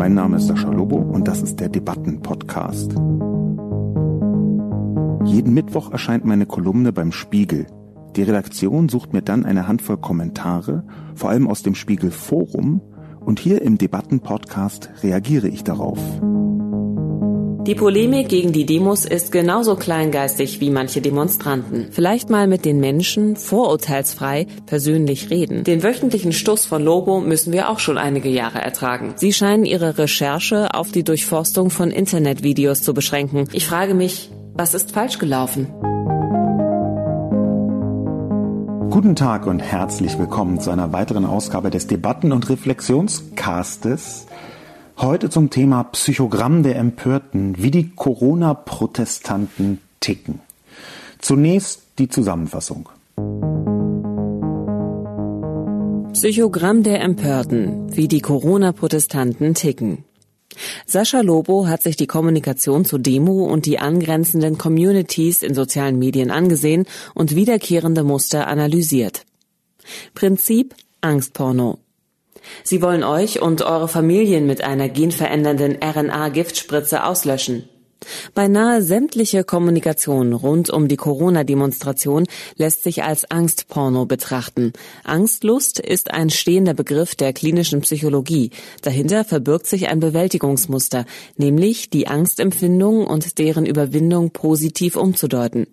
Mein Name ist Sascha Lobo und das ist der Debatten-Podcast. Jeden Mittwoch erscheint meine Kolumne beim Spiegel. Die Redaktion sucht mir dann eine Handvoll Kommentare, vor allem aus dem Spiegel Forum, und hier im Debatten-Podcast reagiere ich darauf. Die Polemik gegen die Demos ist genauso kleingeistig wie manche Demonstranten. Vielleicht mal mit den Menschen vorurteilsfrei persönlich reden. Den wöchentlichen Stuss von Lobo müssen wir auch schon einige Jahre ertragen. Sie scheinen ihre Recherche auf die Durchforstung von Internetvideos zu beschränken. Ich frage mich, was ist falsch gelaufen? Guten Tag und herzlich willkommen zu einer weiteren Ausgabe des Debatten- und Reflexionscastes. Heute zum Thema Psychogramm der Empörten, wie die Corona-Protestanten ticken. Zunächst die Zusammenfassung. Psychogramm der Empörten, wie die Corona-Protestanten ticken. Sascha Lobo hat sich die Kommunikation zur Demo und die angrenzenden Communities in sozialen Medien angesehen und wiederkehrende Muster analysiert. Prinzip Angstporno. Sie wollen euch und eure Familien mit einer genverändernden RNA-Giftspritze auslöschen. Beinahe sämtliche Kommunikation rund um die Corona-Demonstration lässt sich als Angstporno betrachten. Angstlust ist ein stehender Begriff der klinischen Psychologie. Dahinter verbirgt sich ein Bewältigungsmuster, nämlich die Angstempfindung und deren Überwindung positiv umzudeuten.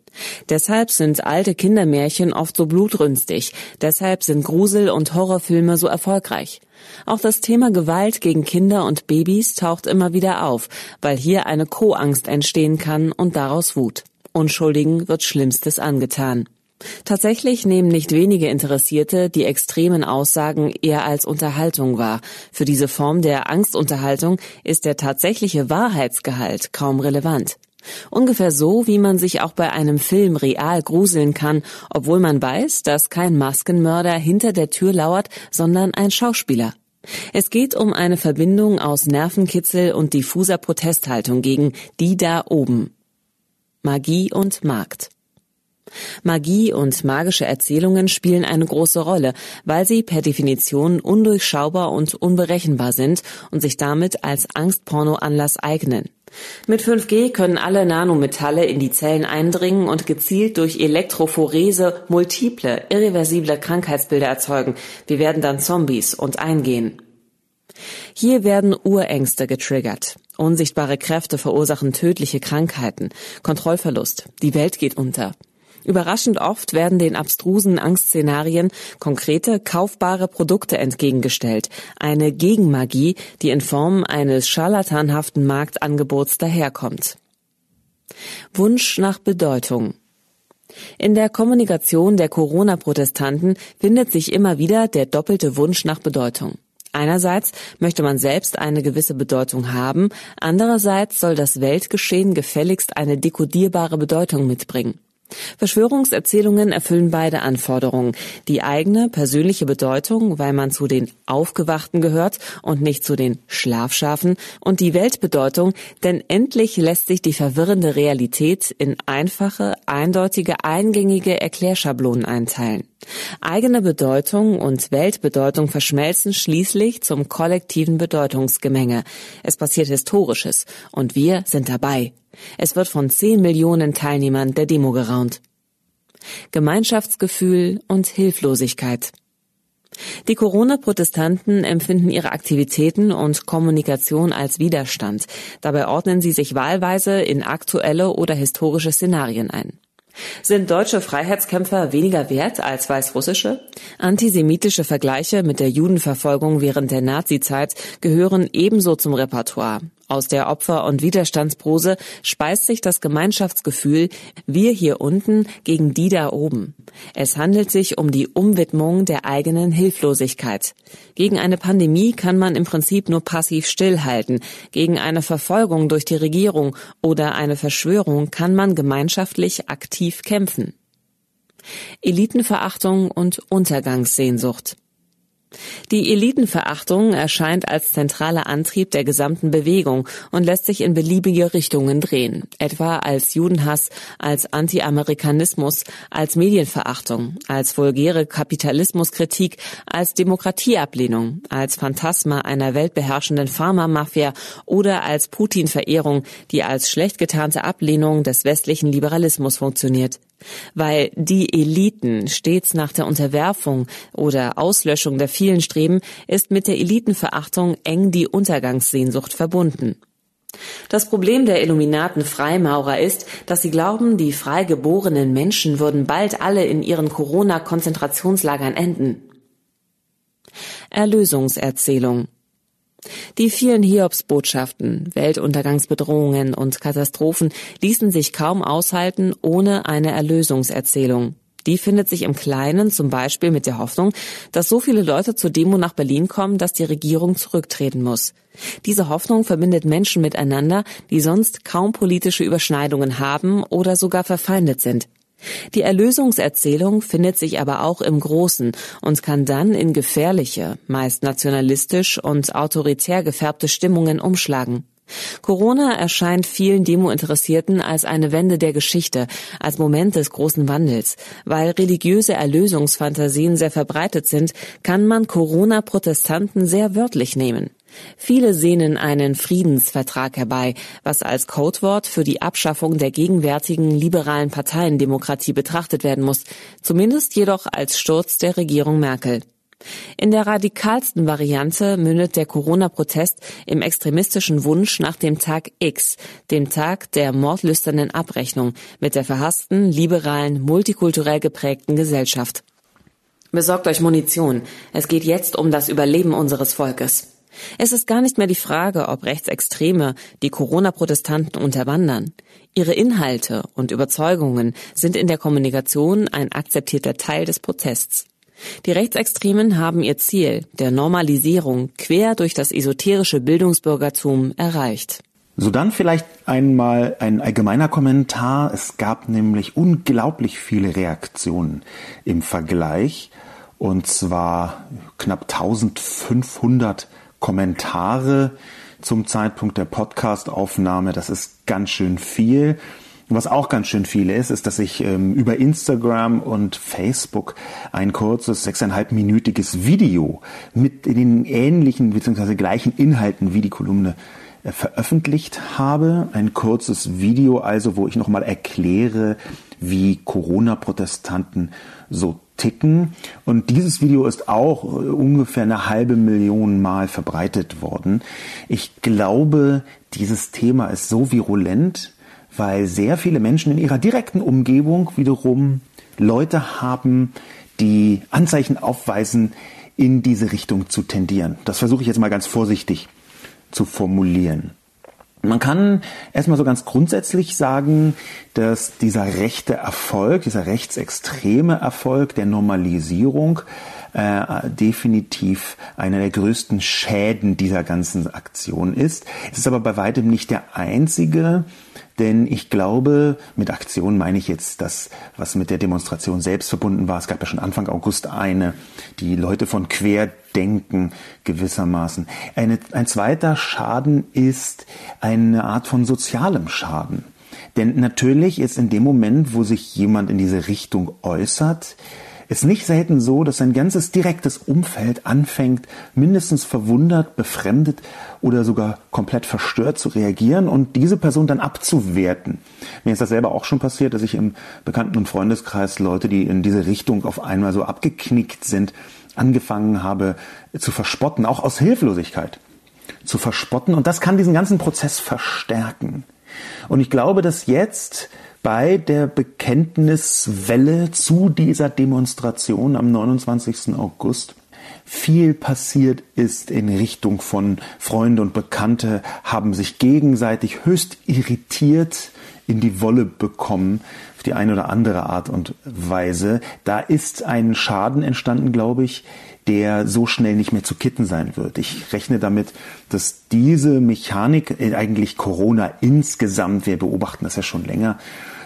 Deshalb sind alte Kindermärchen oft so blutrünstig. Deshalb sind Grusel- und Horrorfilme so erfolgreich. Auch das Thema Gewalt gegen Kinder und Babys taucht immer wieder auf, weil hier eine Co-Angst entstehen kann und daraus Wut. Unschuldigen wird Schlimmstes angetan. Tatsächlich nehmen nicht wenige Interessierte die extremen Aussagen eher als Unterhaltung wahr. Für diese Form der Angstunterhaltung ist der tatsächliche Wahrheitsgehalt kaum relevant. Ungefähr so, wie man sich auch bei einem Film real gruseln kann, obwohl man weiß, dass kein Maskenmörder hinter der Tür lauert, sondern ein Schauspieler. Es geht um eine Verbindung aus Nervenkitzel und diffuser Protesthaltung gegen die da oben. Magie und Markt. Magie und magische Erzählungen spielen eine große Rolle, weil sie per Definition undurchschaubar und unberechenbar sind und sich damit als Angstporno-Anlass eignen. Mit 5G können alle Nanometalle in die Zellen eindringen und gezielt durch Elektrophorese multiple, irreversible Krankheitsbilder erzeugen. Wir werden dann Zombies und eingehen. Hier werden Urängste getriggert. Unsichtbare Kräfte verursachen tödliche Krankheiten, Kontrollverlust, die Welt geht unter. Überraschend oft werden den abstrusen Angstszenarien konkrete, kaufbare Produkte entgegengestellt. Eine Gegenmagie, die in Form eines scharlatanhaften Marktangebots daherkommt. Wunsch nach Bedeutung. In der Kommunikation der Corona-Protestanten findet sich immer wieder der doppelte Wunsch nach Bedeutung. Einerseits möchte man selbst eine gewisse Bedeutung haben, andererseits soll das Weltgeschehen gefälligst eine dekodierbare Bedeutung mitbringen. Verschwörungserzählungen erfüllen beide Anforderungen. Die eigene persönliche Bedeutung, weil man zu den Aufgewachten gehört und nicht zu den Schlafschafen, und die Weltbedeutung, denn endlich lässt sich die verwirrende Realität in einfache, eindeutige, eingängige Erklärschablonen einteilen. Eigene Bedeutung und Weltbedeutung verschmelzen schließlich zum kollektiven Bedeutungsgemenge. Es passiert Historisches und wir sind dabei. Es wird von 10 Millionen Teilnehmern der Demo geraunt. Gemeinschaftsgefühl und Hilflosigkeit. Die Corona-Protestanten empfinden ihre Aktivitäten und Kommunikation als Widerstand. Dabei ordnen sie sich wahlweise in aktuelle oder historische Szenarien ein. Sind deutsche Freiheitskämpfer weniger wert als weißrussische? Antisemitische Vergleiche mit der Judenverfolgung während der Nazizeit gehören ebenso zum Repertoire. Aus der Opfer- und Widerstandsprose speist sich das Gemeinschaftsgefühl Wir hier unten gegen die da oben. Es handelt sich um die Umwidmung der eigenen Hilflosigkeit. Gegen eine Pandemie kann man im Prinzip nur passiv stillhalten. Gegen eine Verfolgung durch die Regierung oder eine Verschwörung kann man gemeinschaftlich aktiv kämpfen. Elitenverachtung und Untergangssehnsucht. Die Elitenverachtung erscheint als zentraler Antrieb der gesamten Bewegung und lässt sich in beliebige Richtungen drehen, etwa als Judenhass, als Anti-Amerikanismus, als Medienverachtung, als vulgäre Kapitalismuskritik, als Demokratieablehnung, als Phantasma einer weltbeherrschenden Pharmamafia oder als Putin-Verehrung, die als schlecht getarnte Ablehnung des westlichen Liberalismus funktioniert weil die Eliten stets nach der Unterwerfung oder Auslöschung der vielen streben, ist mit der Elitenverachtung eng die Untergangssehnsucht verbunden. Das Problem der Illuminaten Freimaurer ist, dass sie glauben, die frei Menschen würden bald alle in ihren Corona-Konzentrationslagern enden. Erlösungserzählung die vielen Hiobsbotschaften, Weltuntergangsbedrohungen und Katastrophen ließen sich kaum aushalten ohne eine Erlösungserzählung. Die findet sich im Kleinen zum Beispiel mit der Hoffnung, dass so viele Leute zur Demo nach Berlin kommen, dass die Regierung zurücktreten muss. Diese Hoffnung verbindet Menschen miteinander, die sonst kaum politische Überschneidungen haben oder sogar verfeindet sind. Die Erlösungserzählung findet sich aber auch im Großen und kann dann in gefährliche, meist nationalistisch und autoritär gefärbte Stimmungen umschlagen. Corona erscheint vielen Demo-Interessierten als eine Wende der Geschichte, als Moment des großen Wandels. Weil religiöse Erlösungsfantasien sehr verbreitet sind, kann man Corona-Protestanten sehr wörtlich nehmen. Viele sehnen einen Friedensvertrag herbei, was als Codewort für die Abschaffung der gegenwärtigen liberalen Parteiendemokratie betrachtet werden muss, zumindest jedoch als Sturz der Regierung Merkel. In der radikalsten Variante mündet der Corona-Protest im extremistischen Wunsch nach dem Tag X, dem Tag der mordlüsternen Abrechnung mit der verhassten, liberalen, multikulturell geprägten Gesellschaft. Besorgt euch Munition. Es geht jetzt um das Überleben unseres Volkes. Es ist gar nicht mehr die Frage, ob Rechtsextreme die Corona-Protestanten unterwandern. Ihre Inhalte und Überzeugungen sind in der Kommunikation ein akzeptierter Teil des Protests. Die Rechtsextremen haben ihr Ziel der Normalisierung quer durch das esoterische Bildungsbürgertum erreicht. So dann vielleicht einmal ein allgemeiner Kommentar. Es gab nämlich unglaublich viele Reaktionen im Vergleich und zwar knapp 1500 Kommentare zum Zeitpunkt der Podcast-Aufnahme. Das ist ganz schön viel. Was auch ganz schön viel ist, ist, dass ich ähm, über Instagram und Facebook ein kurzes, sechseinhalbminütiges Video mit den ähnlichen bzw. gleichen Inhalten wie die Kolumne äh, veröffentlicht habe. Ein kurzes Video also, wo ich nochmal erkläre, wie Corona-Protestanten so ticken. Und dieses Video ist auch äh, ungefähr eine halbe Million Mal verbreitet worden. Ich glaube, dieses Thema ist so virulent, weil sehr viele Menschen in ihrer direkten Umgebung wiederum Leute haben, die Anzeichen aufweisen, in diese Richtung zu tendieren. Das versuche ich jetzt mal ganz vorsichtig zu formulieren. Man kann erstmal so ganz grundsätzlich sagen, dass dieser rechte Erfolg, dieser rechtsextreme Erfolg der Normalisierung äh, definitiv einer der größten Schäden dieser ganzen Aktion ist. Es ist aber bei weitem nicht der einzige, denn ich glaube, mit Aktion meine ich jetzt das, was mit der Demonstration selbst verbunden war. Es gab ja schon Anfang August eine, die Leute von Querdenken gewissermaßen. Eine, ein zweiter Schaden ist eine Art von sozialem Schaden. Denn natürlich ist in dem Moment, wo sich jemand in diese Richtung äußert, ist nicht selten so, dass sein ganzes direktes Umfeld anfängt, mindestens verwundert, befremdet oder sogar komplett verstört zu reagieren und diese Person dann abzuwerten. Mir ist das selber auch schon passiert, dass ich im Bekannten- und Freundeskreis Leute, die in diese Richtung auf einmal so abgeknickt sind, angefangen habe zu verspotten, auch aus Hilflosigkeit zu verspotten. Und das kann diesen ganzen Prozess verstärken. Und ich glaube, dass jetzt bei der Bekenntniswelle zu dieser Demonstration am 29. August viel passiert ist in Richtung von Freunde und Bekannte haben sich gegenseitig höchst irritiert in die Wolle bekommen, auf die eine oder andere Art und Weise. Da ist ein Schaden entstanden, glaube ich, der so schnell nicht mehr zu kitten sein wird. Ich rechne damit, dass diese Mechanik, äh, eigentlich Corona insgesamt, wir beobachten das ja schon länger,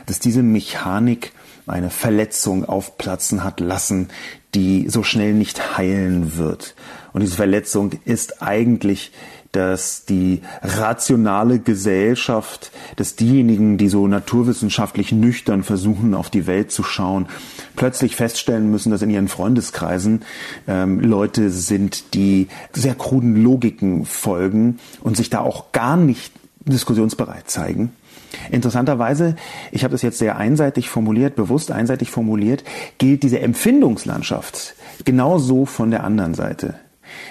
dass diese Mechanik eine Verletzung aufplatzen hat lassen, die so schnell nicht heilen wird. Und diese Verletzung ist eigentlich dass die rationale Gesellschaft, dass diejenigen, die so naturwissenschaftlich nüchtern versuchen, auf die Welt zu schauen, plötzlich feststellen müssen, dass in ihren Freundeskreisen ähm, Leute sind, die sehr kruden Logiken folgen und sich da auch gar nicht diskussionsbereit zeigen. Interessanterweise, ich habe das jetzt sehr einseitig formuliert, bewusst einseitig formuliert, gilt diese Empfindungslandschaft genauso von der anderen Seite.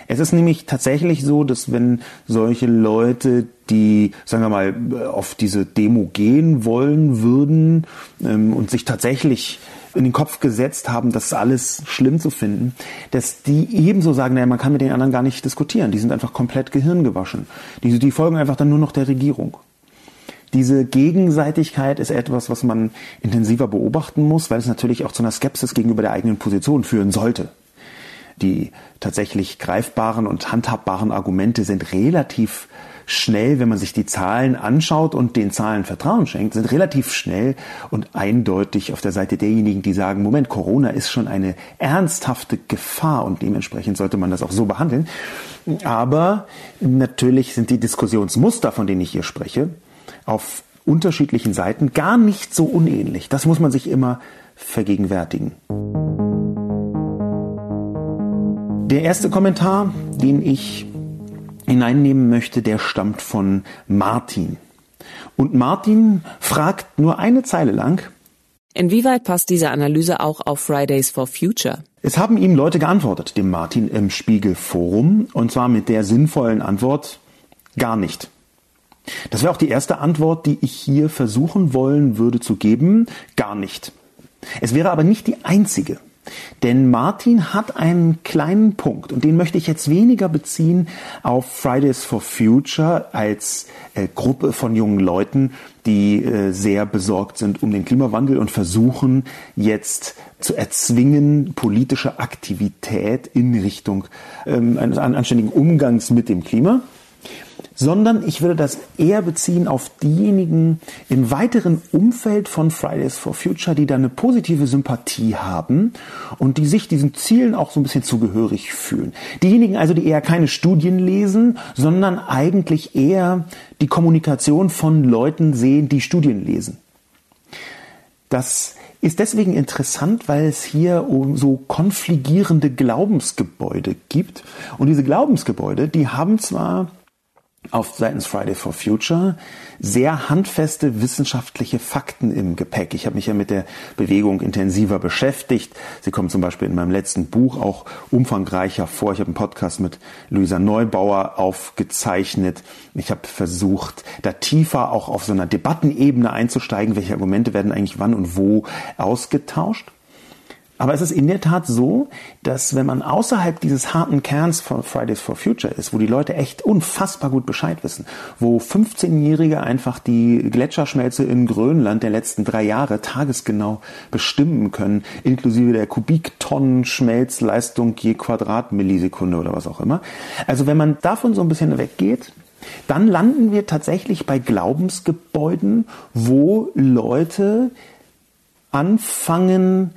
Es ist nämlich tatsächlich so, dass wenn solche Leute, die, sagen wir mal, auf diese Demo gehen wollen würden ähm, und sich tatsächlich in den Kopf gesetzt haben, das alles schlimm zu finden, dass die ebenso sagen, naja, man kann mit den anderen gar nicht diskutieren. Die sind einfach komplett gehirngewaschen. Die, die folgen einfach dann nur noch der Regierung. Diese Gegenseitigkeit ist etwas, was man intensiver beobachten muss, weil es natürlich auch zu einer Skepsis gegenüber der eigenen Position führen sollte die tatsächlich greifbaren und handhabbaren Argumente sind relativ schnell, wenn man sich die Zahlen anschaut und den Zahlen Vertrauen schenkt, sind relativ schnell und eindeutig auf der Seite derjenigen, die sagen, Moment, Corona ist schon eine ernsthafte Gefahr und dementsprechend sollte man das auch so behandeln. Aber natürlich sind die Diskussionsmuster, von denen ich hier spreche, auf unterschiedlichen Seiten gar nicht so unähnlich. Das muss man sich immer vergegenwärtigen. Der erste Kommentar, den ich hineinnehmen möchte, der stammt von Martin. Und Martin fragt nur eine Zeile lang. Inwieweit passt diese Analyse auch auf Fridays for Future? Es haben ihm Leute geantwortet, dem Martin im Spiegel Forum, und zwar mit der sinnvollen Antwort, gar nicht. Das wäre auch die erste Antwort, die ich hier versuchen wollen würde zu geben, gar nicht. Es wäre aber nicht die einzige. Denn Martin hat einen kleinen Punkt und den möchte ich jetzt weniger beziehen auf Fridays for Future als äh, Gruppe von jungen Leuten, die äh, sehr besorgt sind um den Klimawandel und versuchen jetzt zu erzwingen politische Aktivität in Richtung ähm, eines anständigen Umgangs mit dem Klima sondern ich würde das eher beziehen auf diejenigen im weiteren Umfeld von Fridays for Future, die da eine positive Sympathie haben und die sich diesen Zielen auch so ein bisschen zugehörig fühlen. Diejenigen also, die eher keine Studien lesen, sondern eigentlich eher die Kommunikation von Leuten sehen, die Studien lesen. Das ist deswegen interessant, weil es hier um so konfligierende Glaubensgebäude gibt. Und diese Glaubensgebäude, die haben zwar auf seitens Friday for Future sehr handfeste wissenschaftliche Fakten im Gepäck. Ich habe mich ja mit der Bewegung intensiver beschäftigt. Sie kommen zum Beispiel in meinem letzten Buch auch umfangreicher vor. Ich habe einen Podcast mit Luisa Neubauer aufgezeichnet. Ich habe versucht, da tiefer auch auf so einer Debattenebene einzusteigen. Welche Argumente werden eigentlich wann und wo ausgetauscht? Aber es ist in der Tat so, dass wenn man außerhalb dieses harten Kerns von Fridays for Future ist, wo die Leute echt unfassbar gut Bescheid wissen, wo 15-Jährige einfach die Gletscherschmelze in Grönland der letzten drei Jahre tagesgenau bestimmen können, inklusive der Kubiktonnen Schmelzleistung je Quadratmillisekunde oder was auch immer. Also wenn man davon so ein bisschen weggeht, dann landen wir tatsächlich bei Glaubensgebäuden, wo Leute anfangen,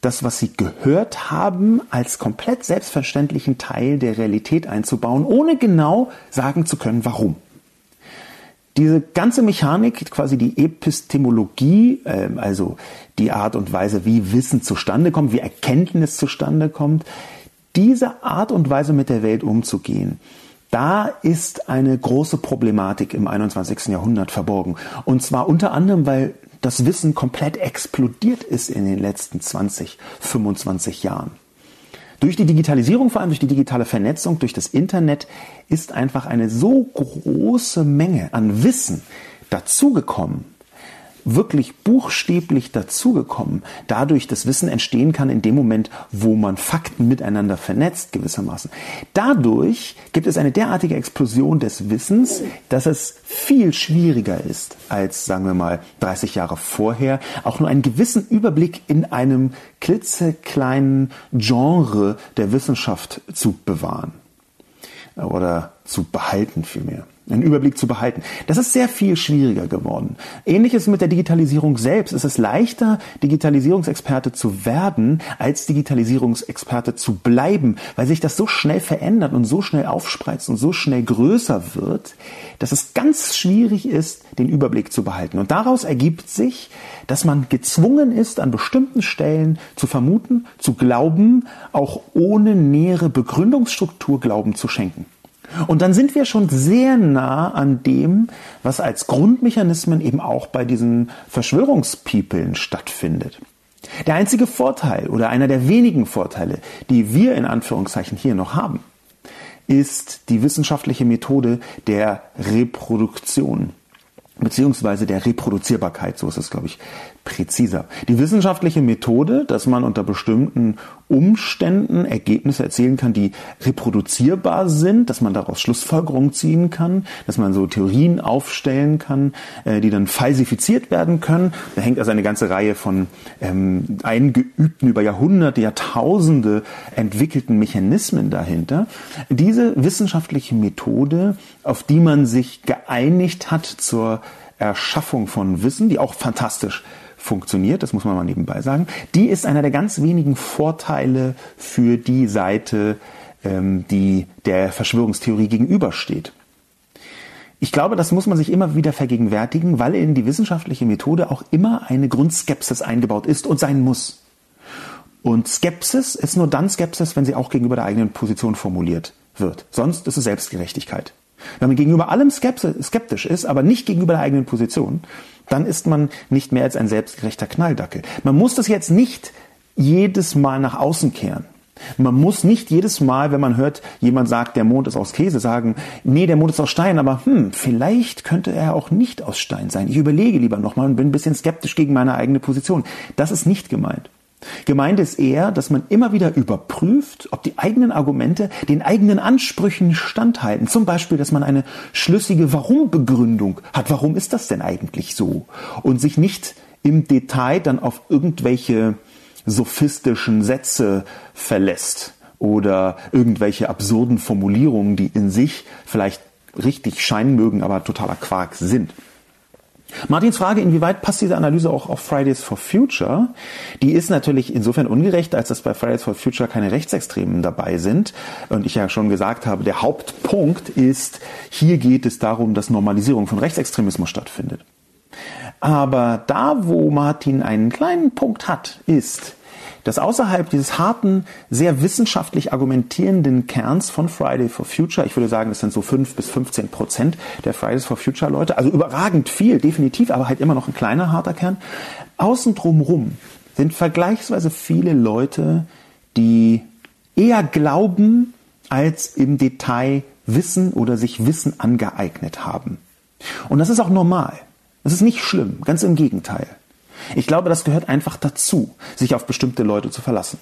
das, was sie gehört haben, als komplett selbstverständlichen Teil der Realität einzubauen, ohne genau sagen zu können, warum. Diese ganze Mechanik, quasi die Epistemologie, ähm, also die Art und Weise, wie Wissen zustande kommt, wie Erkenntnis zustande kommt, diese Art und Weise mit der Welt umzugehen, da ist eine große Problematik im 21. Jahrhundert verborgen. Und zwar unter anderem, weil das Wissen komplett explodiert ist in den letzten 20, 25 Jahren. Durch die Digitalisierung, vor allem durch die digitale Vernetzung, durch das Internet, ist einfach eine so große Menge an Wissen dazugekommen, wirklich buchstäblich dazugekommen, dadurch das Wissen entstehen kann in dem Moment, wo man Fakten miteinander vernetzt gewissermaßen. Dadurch gibt es eine derartige Explosion des Wissens, dass es viel schwieriger ist als, sagen wir mal, 30 Jahre vorher, auch nur einen gewissen Überblick in einem klitzekleinen Genre der Wissenschaft zu bewahren oder zu behalten vielmehr. Einen Überblick zu behalten. Das ist sehr viel schwieriger geworden. Ähnliches mit der Digitalisierung selbst. Es ist leichter, Digitalisierungsexperte zu werden, als Digitalisierungsexperte zu bleiben, weil sich das so schnell verändert und so schnell aufspreizt und so schnell größer wird, dass es ganz schwierig ist, den Überblick zu behalten. Und daraus ergibt sich, dass man gezwungen ist, an bestimmten Stellen zu vermuten, zu glauben, auch ohne nähere Begründungsstruktur Glauben zu schenken. Und dann sind wir schon sehr nah an dem, was als Grundmechanismen eben auch bei diesen Verschwörungspiepeln stattfindet. Der einzige Vorteil oder einer der wenigen Vorteile, die wir in Anführungszeichen hier noch haben, ist die wissenschaftliche Methode der Reproduktion beziehungsweise der Reproduzierbarkeit, so ist es, glaube ich, präziser. Die wissenschaftliche Methode, dass man unter bestimmten Umständen Ergebnisse erzielen kann, die reproduzierbar sind, dass man daraus Schlussfolgerungen ziehen kann, dass man so Theorien aufstellen kann, äh, die dann falsifiziert werden können. Da hängt also eine ganze Reihe von ähm, eingeübten, über Jahrhunderte, Jahrtausende entwickelten Mechanismen dahinter. Diese wissenschaftliche Methode, auf die man sich geeinigt hat zur Erschaffung von Wissen, die auch fantastisch funktioniert, das muss man mal nebenbei sagen, die ist einer der ganz wenigen Vorteile für die Seite, ähm, die der Verschwörungstheorie gegenübersteht. Ich glaube, das muss man sich immer wieder vergegenwärtigen, weil in die wissenschaftliche Methode auch immer eine Grundskepsis eingebaut ist und sein muss. Und Skepsis ist nur dann Skepsis, wenn sie auch gegenüber der eigenen Position formuliert wird. Sonst ist es Selbstgerechtigkeit. Wenn man gegenüber allem skeptisch ist, aber nicht gegenüber der eigenen Position, dann ist man nicht mehr als ein selbstgerechter Knalldackel. Man muss das jetzt nicht jedes Mal nach außen kehren. Man muss nicht jedes Mal, wenn man hört, jemand sagt, der Mond ist aus Käse, sagen, nee, der Mond ist aus Stein, aber hm, vielleicht könnte er auch nicht aus Stein sein. Ich überlege lieber nochmal und bin ein bisschen skeptisch gegen meine eigene Position. Das ist nicht gemeint. Gemeint ist eher, dass man immer wieder überprüft, ob die eigenen Argumente den eigenen Ansprüchen standhalten. Zum Beispiel, dass man eine schlüssige Warum-Begründung hat. Warum ist das denn eigentlich so? Und sich nicht im Detail dann auf irgendwelche sophistischen Sätze verlässt oder irgendwelche absurden Formulierungen, die in sich vielleicht richtig scheinen mögen, aber totaler Quark sind. Martins Frage, inwieweit passt diese Analyse auch auf Fridays for Future, die ist natürlich insofern ungerecht, als dass bei Fridays for Future keine Rechtsextremen dabei sind. Und ich ja schon gesagt habe, der Hauptpunkt ist, hier geht es darum, dass Normalisierung von Rechtsextremismus stattfindet. Aber da, wo Martin einen kleinen Punkt hat, ist, dass außerhalb dieses harten, sehr wissenschaftlich argumentierenden Kerns von Friday for Future, ich würde sagen, das sind so fünf bis 15 Prozent der Fridays for Future Leute, also überragend viel, definitiv, aber halt immer noch ein kleiner, harter Kern. Außen drumrum sind vergleichsweise viele Leute, die eher glauben, als im Detail wissen oder sich Wissen angeeignet haben. Und das ist auch normal. Das ist nicht schlimm, ganz im Gegenteil. Ich glaube, das gehört einfach dazu, sich auf bestimmte Leute zu verlassen.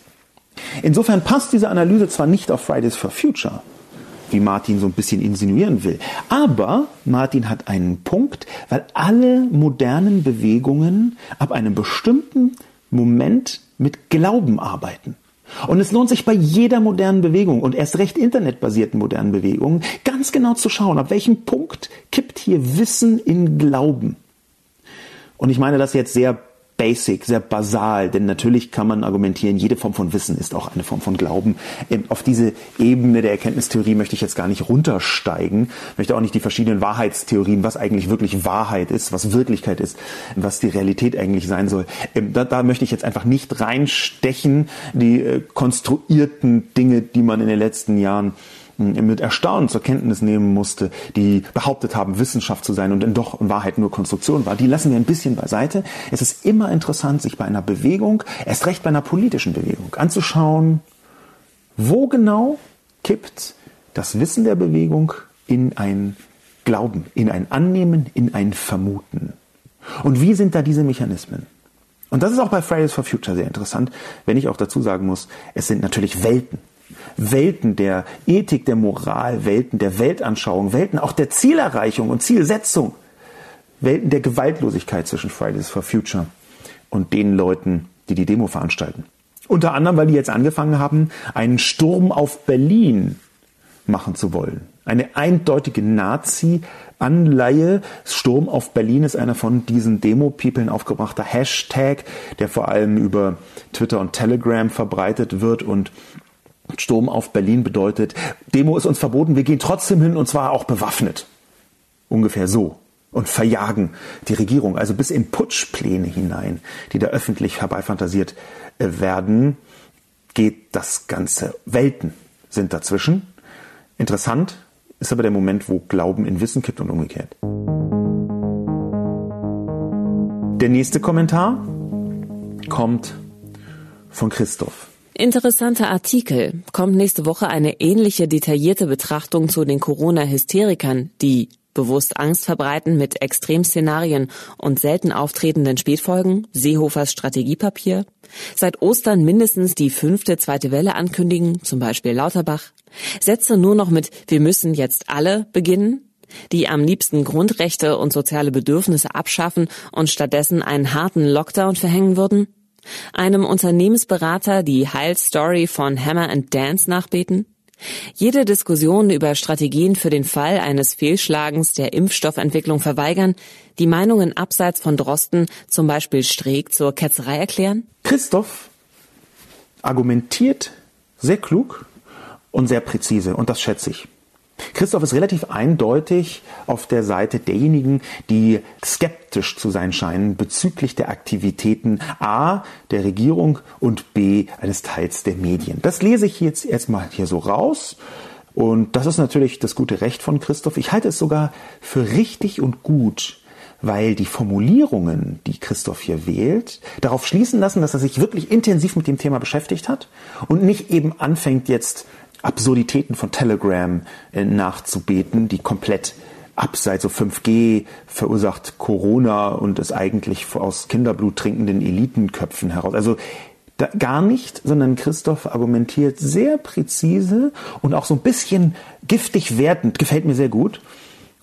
Insofern passt diese Analyse zwar nicht auf Fridays for Future, wie Martin so ein bisschen insinuieren will, aber Martin hat einen Punkt, weil alle modernen Bewegungen ab einem bestimmten Moment mit Glauben arbeiten. Und es lohnt sich bei jeder modernen Bewegung und erst recht internetbasierten modernen Bewegungen ganz genau zu schauen, ab welchem Punkt kippt hier Wissen in Glauben. Und ich meine das jetzt sehr basic, sehr basal, denn natürlich kann man argumentieren, jede Form von Wissen ist auch eine Form von Glauben. Ähm, auf diese Ebene der Erkenntnistheorie möchte ich jetzt gar nicht runtersteigen, möchte auch nicht die verschiedenen Wahrheitstheorien, was eigentlich wirklich Wahrheit ist, was Wirklichkeit ist, was die Realität eigentlich sein soll. Ähm, da, da möchte ich jetzt einfach nicht reinstechen, die äh, konstruierten Dinge, die man in den letzten Jahren mit Erstaunen zur Kenntnis nehmen musste, die behauptet haben, Wissenschaft zu sein und dann doch in Wahrheit nur Konstruktion war, die lassen wir ein bisschen beiseite. Es ist immer interessant, sich bei einer Bewegung, erst recht bei einer politischen Bewegung, anzuschauen, wo genau kippt das Wissen der Bewegung in ein Glauben, in ein Annehmen, in ein Vermuten. Und wie sind da diese Mechanismen? Und das ist auch bei Fridays for Future sehr interessant, wenn ich auch dazu sagen muss, es sind natürlich Welten. Welten der Ethik, der Moral, Welten der Weltanschauung, Welten auch der Zielerreichung und Zielsetzung, Welten der Gewaltlosigkeit zwischen Fridays for Future und den Leuten, die die Demo veranstalten. Unter anderem, weil die jetzt angefangen haben, einen Sturm auf Berlin machen zu wollen. Eine eindeutige Nazi-Anleihe. Sturm auf Berlin ist einer von diesen Demo-Peoplen aufgebrachter Hashtag, der vor allem über Twitter und Telegram verbreitet wird und Sturm auf Berlin bedeutet, Demo ist uns verboten, wir gehen trotzdem hin und zwar auch bewaffnet. Ungefähr so. Und verjagen die Regierung, also bis in Putschpläne hinein, die da öffentlich herbeifantasiert äh, werden, geht das Ganze. Welten sind dazwischen. Interessant ist aber der Moment, wo Glauben in Wissen kippt und umgekehrt. Der nächste Kommentar kommt von Christoph. Interessanter Artikel. Kommt nächste Woche eine ähnliche detaillierte Betrachtung zu den Corona-Hysterikern, die bewusst Angst verbreiten mit Extremszenarien und selten auftretenden Spätfolgen, Seehofers Strategiepapier, seit Ostern mindestens die fünfte zweite Welle ankündigen, zum Beispiel Lauterbach, Sätze nur noch mit Wir müssen jetzt alle beginnen, die am liebsten Grundrechte und soziale Bedürfnisse abschaffen und stattdessen einen harten Lockdown verhängen würden, einem Unternehmensberater die Heilstory von Hammer and Dance nachbeten, jede Diskussion über Strategien für den Fall eines Fehlschlagens der Impfstoffentwicklung verweigern, die Meinungen abseits von Drosten, zum Beispiel Streeck, zur Ketzerei erklären? Christoph argumentiert sehr klug und sehr präzise und das schätze ich. Christoph ist relativ eindeutig auf der Seite derjenigen, die skeptisch zu sein scheinen bezüglich der Aktivitäten A der Regierung und B eines Teils der Medien. Das lese ich jetzt erstmal hier so raus. Und das ist natürlich das gute Recht von Christoph. Ich halte es sogar für richtig und gut, weil die Formulierungen, die Christoph hier wählt, darauf schließen lassen, dass er sich wirklich intensiv mit dem Thema beschäftigt hat und nicht eben anfängt jetzt Absurditäten von Telegram äh, nachzubeten, die komplett abseits so 5G verursacht Corona und ist eigentlich aus Kinderblut trinkenden Elitenköpfen heraus. Also da, gar nicht, sondern Christoph argumentiert sehr präzise und auch so ein bisschen giftig wertend, gefällt mir sehr gut,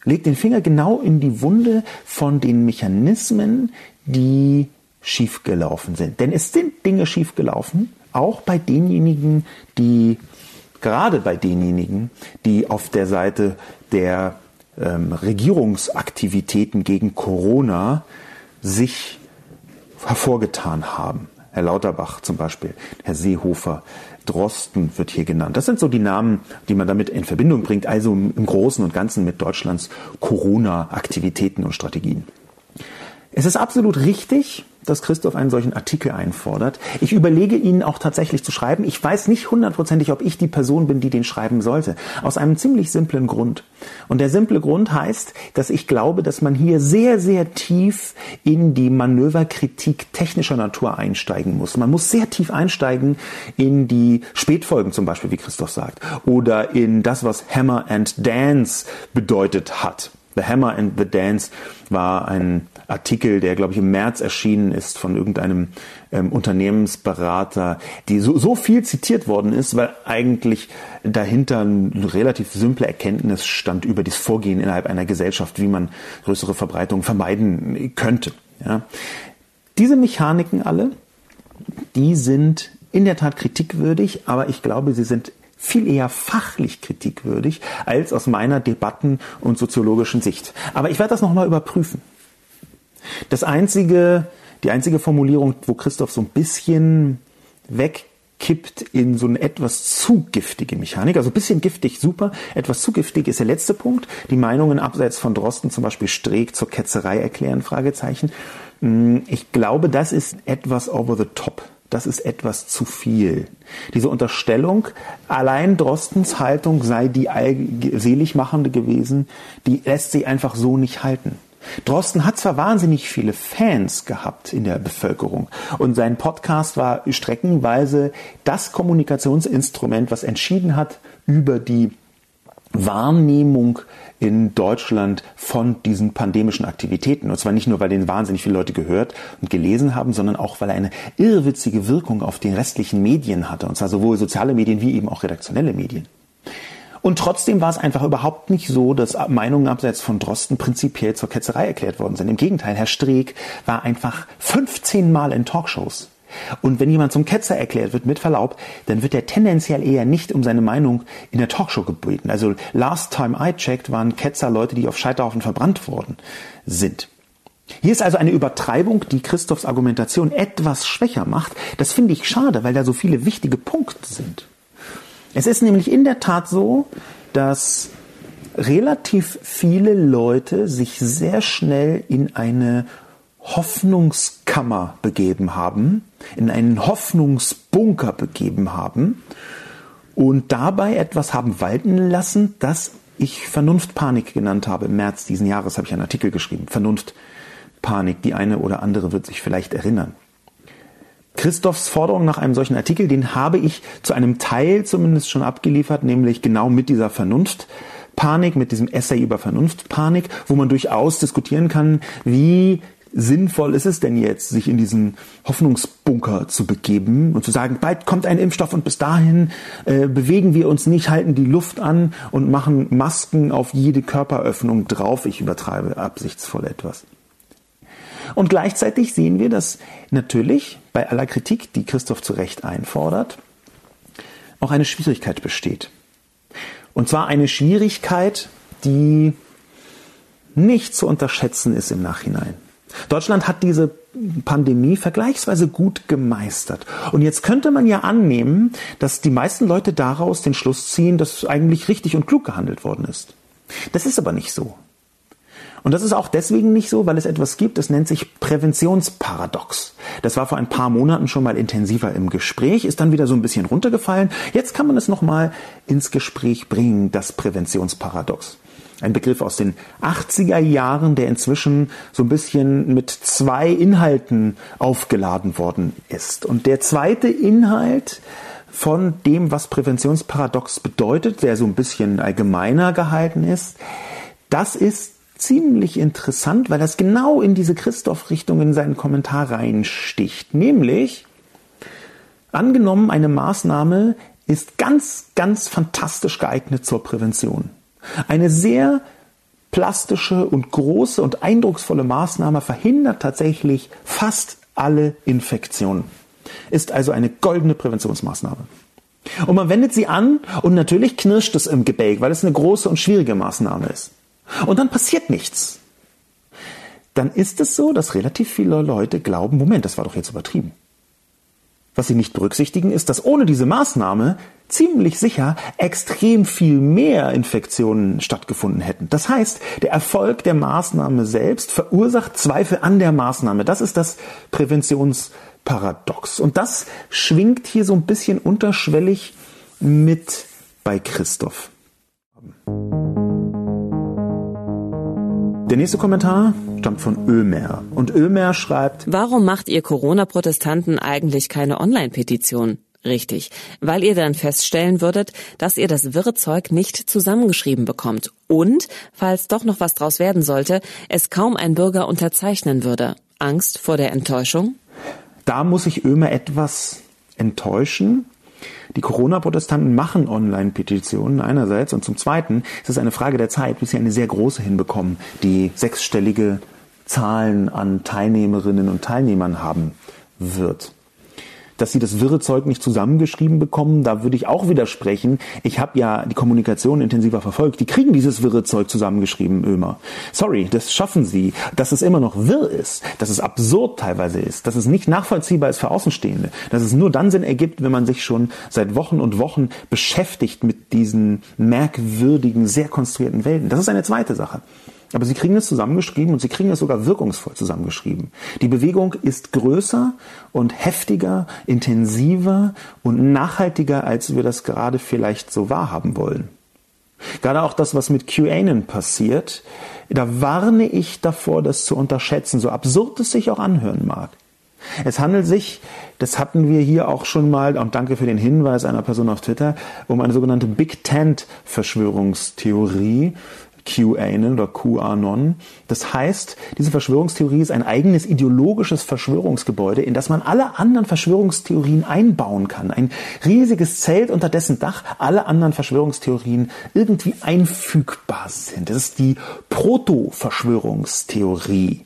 legt den Finger genau in die Wunde von den Mechanismen, die schiefgelaufen sind. Denn es sind Dinge schiefgelaufen, auch bei denjenigen, die gerade bei denjenigen, die auf der Seite der ähm, Regierungsaktivitäten gegen Corona sich hervorgetan haben. Herr Lauterbach zum Beispiel, Herr Seehofer, Drosten wird hier genannt. Das sind so die Namen, die man damit in Verbindung bringt, also im Großen und Ganzen mit Deutschlands Corona-Aktivitäten und Strategien. Es ist absolut richtig, dass Christoph einen solchen Artikel einfordert. Ich überlege ihn auch tatsächlich zu schreiben. Ich weiß nicht hundertprozentig, ob ich die Person bin, die den schreiben sollte. Aus einem ziemlich simplen Grund. Und der simple Grund heißt, dass ich glaube, dass man hier sehr, sehr tief in die Manöverkritik technischer Natur einsteigen muss. Man muss sehr tief einsteigen in die Spätfolgen zum Beispiel, wie Christoph sagt, oder in das, was Hammer and Dance bedeutet hat. The Hammer and the Dance war ein Artikel, der, glaube ich, im März erschienen ist von irgendeinem ähm, Unternehmensberater, die so, so viel zitiert worden ist, weil eigentlich dahinter ein relativ simple Erkenntnis stand über das Vorgehen innerhalb einer Gesellschaft, wie man größere Verbreitung vermeiden könnte. Ja. Diese Mechaniken alle, die sind in der Tat kritikwürdig, aber ich glaube, sie sind viel eher fachlich kritikwürdig als aus meiner Debatten- und soziologischen Sicht. Aber ich werde das nochmal überprüfen. Das einzige, die einzige Formulierung, wo Christoph so ein bisschen wegkippt in so eine etwas zu giftige Mechanik, also ein bisschen giftig, super, etwas zu giftig ist der letzte Punkt. Die Meinungen abseits von Drosten, zum Beispiel Streeck zur Ketzerei erklären, Fragezeichen. Hm, ich glaube, das ist etwas over the top das ist etwas zu viel. Diese Unterstellung, allein Drostens Haltung sei die seligmachende gewesen, die lässt sich einfach so nicht halten. Drosten hat zwar wahnsinnig viele Fans gehabt in der Bevölkerung und sein Podcast war streckenweise das Kommunikationsinstrument, was entschieden hat über die Wahrnehmung in Deutschland von diesen pandemischen Aktivitäten. Und zwar nicht nur, weil den wahnsinnig viele Leute gehört und gelesen haben, sondern auch, weil er eine irrwitzige Wirkung auf den restlichen Medien hatte. Und zwar sowohl soziale Medien wie eben auch redaktionelle Medien. Und trotzdem war es einfach überhaupt nicht so, dass Meinungen abseits von Drosten prinzipiell zur Ketzerei erklärt worden sind. Im Gegenteil, Herr Streeck war einfach 15 Mal in Talkshows Und wenn jemand zum Ketzer erklärt wird, mit Verlaub, dann wird er tendenziell eher nicht um seine Meinung in der Talkshow gebeten. Also last time I checked waren Ketzer Leute, die auf Scheiterhaufen verbrannt worden sind. Hier ist also eine Übertreibung, die Christophs Argumentation etwas schwächer macht. Das finde ich schade, weil da so viele wichtige Punkte sind. Es ist nämlich in der Tat so, dass relativ viele Leute sich sehr schnell in eine Hoffnungskammer begeben haben, in einen Hoffnungsbunker begeben haben und dabei etwas haben walten lassen, das ich Vernunftpanik genannt habe. Im März diesen Jahres habe ich einen Artikel geschrieben. Vernunftpanik. Die eine oder andere wird sich vielleicht erinnern. Christophs Forderung nach einem solchen Artikel, den habe ich zu einem Teil zumindest schon abgeliefert, nämlich genau mit dieser Vernunftpanik, mit diesem Essay über Vernunftpanik, wo man durchaus diskutieren kann, wie sinnvoll ist es denn jetzt, sich in diesen Hoffnungsbunker zu begeben und zu sagen, bald kommt ein Impfstoff und bis dahin äh, bewegen wir uns nicht, halten die Luft an und machen Masken auf jede Körperöffnung drauf. Ich übertreibe absichtsvoll etwas. Und gleichzeitig sehen wir, dass natürlich bei aller Kritik, die Christoph zu Recht einfordert, auch eine Schwierigkeit besteht. Und zwar eine Schwierigkeit, die nicht zu unterschätzen ist im Nachhinein. Deutschland hat diese Pandemie vergleichsweise gut gemeistert. Und jetzt könnte man ja annehmen, dass die meisten Leute daraus den Schluss ziehen, dass eigentlich richtig und klug gehandelt worden ist. Das ist aber nicht so. Und das ist auch deswegen nicht so, weil es etwas gibt, das nennt sich Präventionsparadox. Das war vor ein paar Monaten schon mal intensiver im Gespräch, ist dann wieder so ein bisschen runtergefallen. Jetzt kann man es nochmal ins Gespräch bringen, das Präventionsparadox. Ein Begriff aus den 80er Jahren, der inzwischen so ein bisschen mit zwei Inhalten aufgeladen worden ist. Und der zweite Inhalt von dem, was Präventionsparadox bedeutet, der so ein bisschen allgemeiner gehalten ist, das ist ziemlich interessant, weil das genau in diese Christoph-Richtung in seinen Kommentar reinsticht. Nämlich, angenommen, eine Maßnahme ist ganz, ganz fantastisch geeignet zur Prävention. Eine sehr plastische und große und eindrucksvolle Maßnahme verhindert tatsächlich fast alle Infektionen. Ist also eine goldene Präventionsmaßnahme. Und man wendet sie an und natürlich knirscht es im Gebälk, weil es eine große und schwierige Maßnahme ist. Und dann passiert nichts. Dann ist es so, dass relativ viele Leute glauben, Moment, das war doch jetzt übertrieben. Was sie nicht berücksichtigen, ist, dass ohne diese Maßnahme ziemlich sicher extrem viel mehr Infektionen stattgefunden hätten. Das heißt, der Erfolg der Maßnahme selbst verursacht Zweifel an der Maßnahme. Das ist das Präventionsparadox. Und das schwingt hier so ein bisschen unterschwellig mit bei Christoph. Der nächste Kommentar stammt von Ömer. Und Ömer schreibt, Warum macht ihr Corona-Protestanten eigentlich keine Online-Petition? Richtig, weil ihr dann feststellen würdet, dass ihr das wirre Zeug nicht zusammengeschrieben bekommt und, falls doch noch was draus werden sollte, es kaum ein Bürger unterzeichnen würde. Angst vor der Enttäuschung? Da muss ich Ömer etwas enttäuschen. Die Corona-Protestanten machen Online-Petitionen einerseits und zum Zweiten ist es eine Frage der Zeit, bis sie eine sehr große hinbekommen, die sechsstellige Zahlen an Teilnehmerinnen und Teilnehmern haben wird dass sie das wirre Zeug nicht zusammengeschrieben bekommen, da würde ich auch widersprechen. Ich habe ja die Kommunikation intensiver verfolgt. Die kriegen dieses wirre Zeug zusammengeschrieben, Ömer. Sorry, das schaffen sie. Dass es immer noch wirr ist, dass es absurd teilweise ist, dass es nicht nachvollziehbar ist für Außenstehende, dass es nur dann Sinn ergibt, wenn man sich schon seit Wochen und Wochen beschäftigt mit diesen merkwürdigen, sehr konstruierten Welten. Das ist eine zweite Sache. Aber sie kriegen es zusammengeschrieben und sie kriegen es sogar wirkungsvoll zusammengeschrieben. Die Bewegung ist größer und heftiger, intensiver und nachhaltiger, als wir das gerade vielleicht so wahrhaben wollen. Gerade auch das, was mit QAnon passiert, da warne ich davor, das zu unterschätzen, so absurd es sich auch anhören mag. Es handelt sich, das hatten wir hier auch schon mal, und danke für den Hinweis einer Person auf Twitter, um eine sogenannte Big Tent Verschwörungstheorie, QAnon oder QAnon. Das heißt, diese Verschwörungstheorie ist ein eigenes ideologisches Verschwörungsgebäude, in das man alle anderen Verschwörungstheorien einbauen kann. Ein riesiges Zelt, unter dessen Dach alle anderen Verschwörungstheorien irgendwie einfügbar sind. Das ist die Proto-Verschwörungstheorie.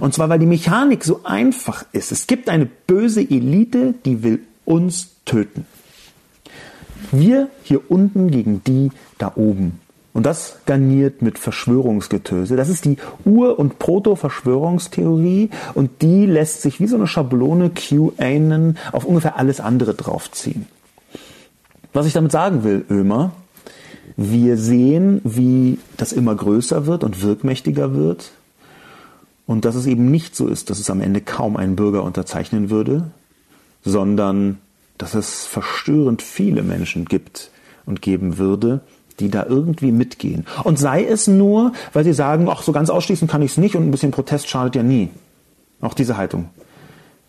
Und zwar, weil die Mechanik so einfach ist. Es gibt eine böse Elite, die will uns töten. Wir hier unten gegen die da oben. Und das garniert mit Verschwörungsgetöse. Das ist die Ur- und Proto-Verschwörungstheorie und die lässt sich wie so eine Schablone QAnon auf ungefähr alles andere draufziehen. Was ich damit sagen will, Ömer, wir sehen, wie das immer größer wird und wirkmächtiger wird und dass es eben nicht so ist, dass es am Ende kaum ein Bürger unterzeichnen würde, sondern dass es verstörend viele Menschen gibt und geben würde, die da irgendwie mitgehen. Und sei es nur, weil sie sagen, ach, so ganz ausschließen kann ich es nicht und ein bisschen Protest schadet ja nie. Auch diese Haltung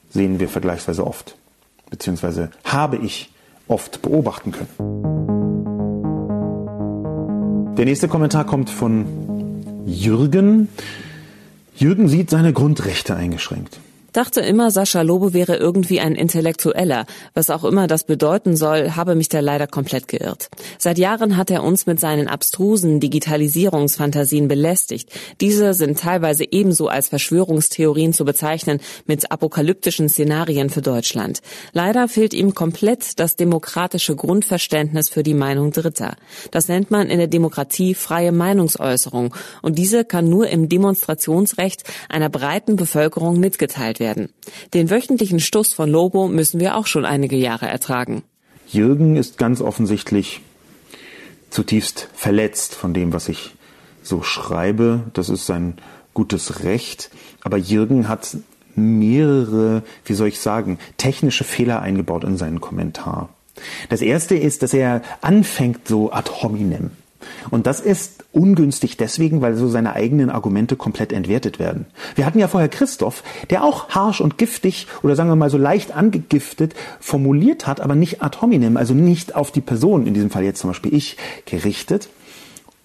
sehen wir vergleichsweise oft, beziehungsweise habe ich oft beobachten können. Der nächste Kommentar kommt von Jürgen. Jürgen sieht seine Grundrechte eingeschränkt. Dachte immer, Sascha Lobe wäre irgendwie ein Intellektueller. Was auch immer das bedeuten soll, habe mich da leider komplett geirrt. Seit Jahren hat er uns mit seinen abstrusen Digitalisierungsfantasien belästigt. Diese sind teilweise ebenso als Verschwörungstheorien zu bezeichnen mit apokalyptischen Szenarien für Deutschland. Leider fehlt ihm komplett das demokratische Grundverständnis für die Meinung Dritter. Das nennt man in der Demokratie freie Meinungsäußerung und diese kann nur im Demonstrationsrecht einer breiten Bevölkerung mitgeteilt werden. Den wöchentlichen Stuss von Lobo müssen wir auch schon einige Jahre ertragen. Jürgen ist ganz offensichtlich zutiefst verletzt von dem, was ich so schreibe. Das ist sein gutes Recht. Aber Jürgen hat mehrere, wie soll ich sagen, technische Fehler eingebaut in seinen Kommentar. Das erste ist, dass er anfängt so ad hominem. Und das ist ungünstig deswegen, weil so seine eigenen Argumente komplett entwertet werden. Wir hatten ja vorher Christoph, der auch harsh und giftig oder sagen wir mal so leicht angegiftet formuliert hat, aber nicht ad hominem, also nicht auf die Person, in diesem Fall jetzt zum Beispiel ich, gerichtet.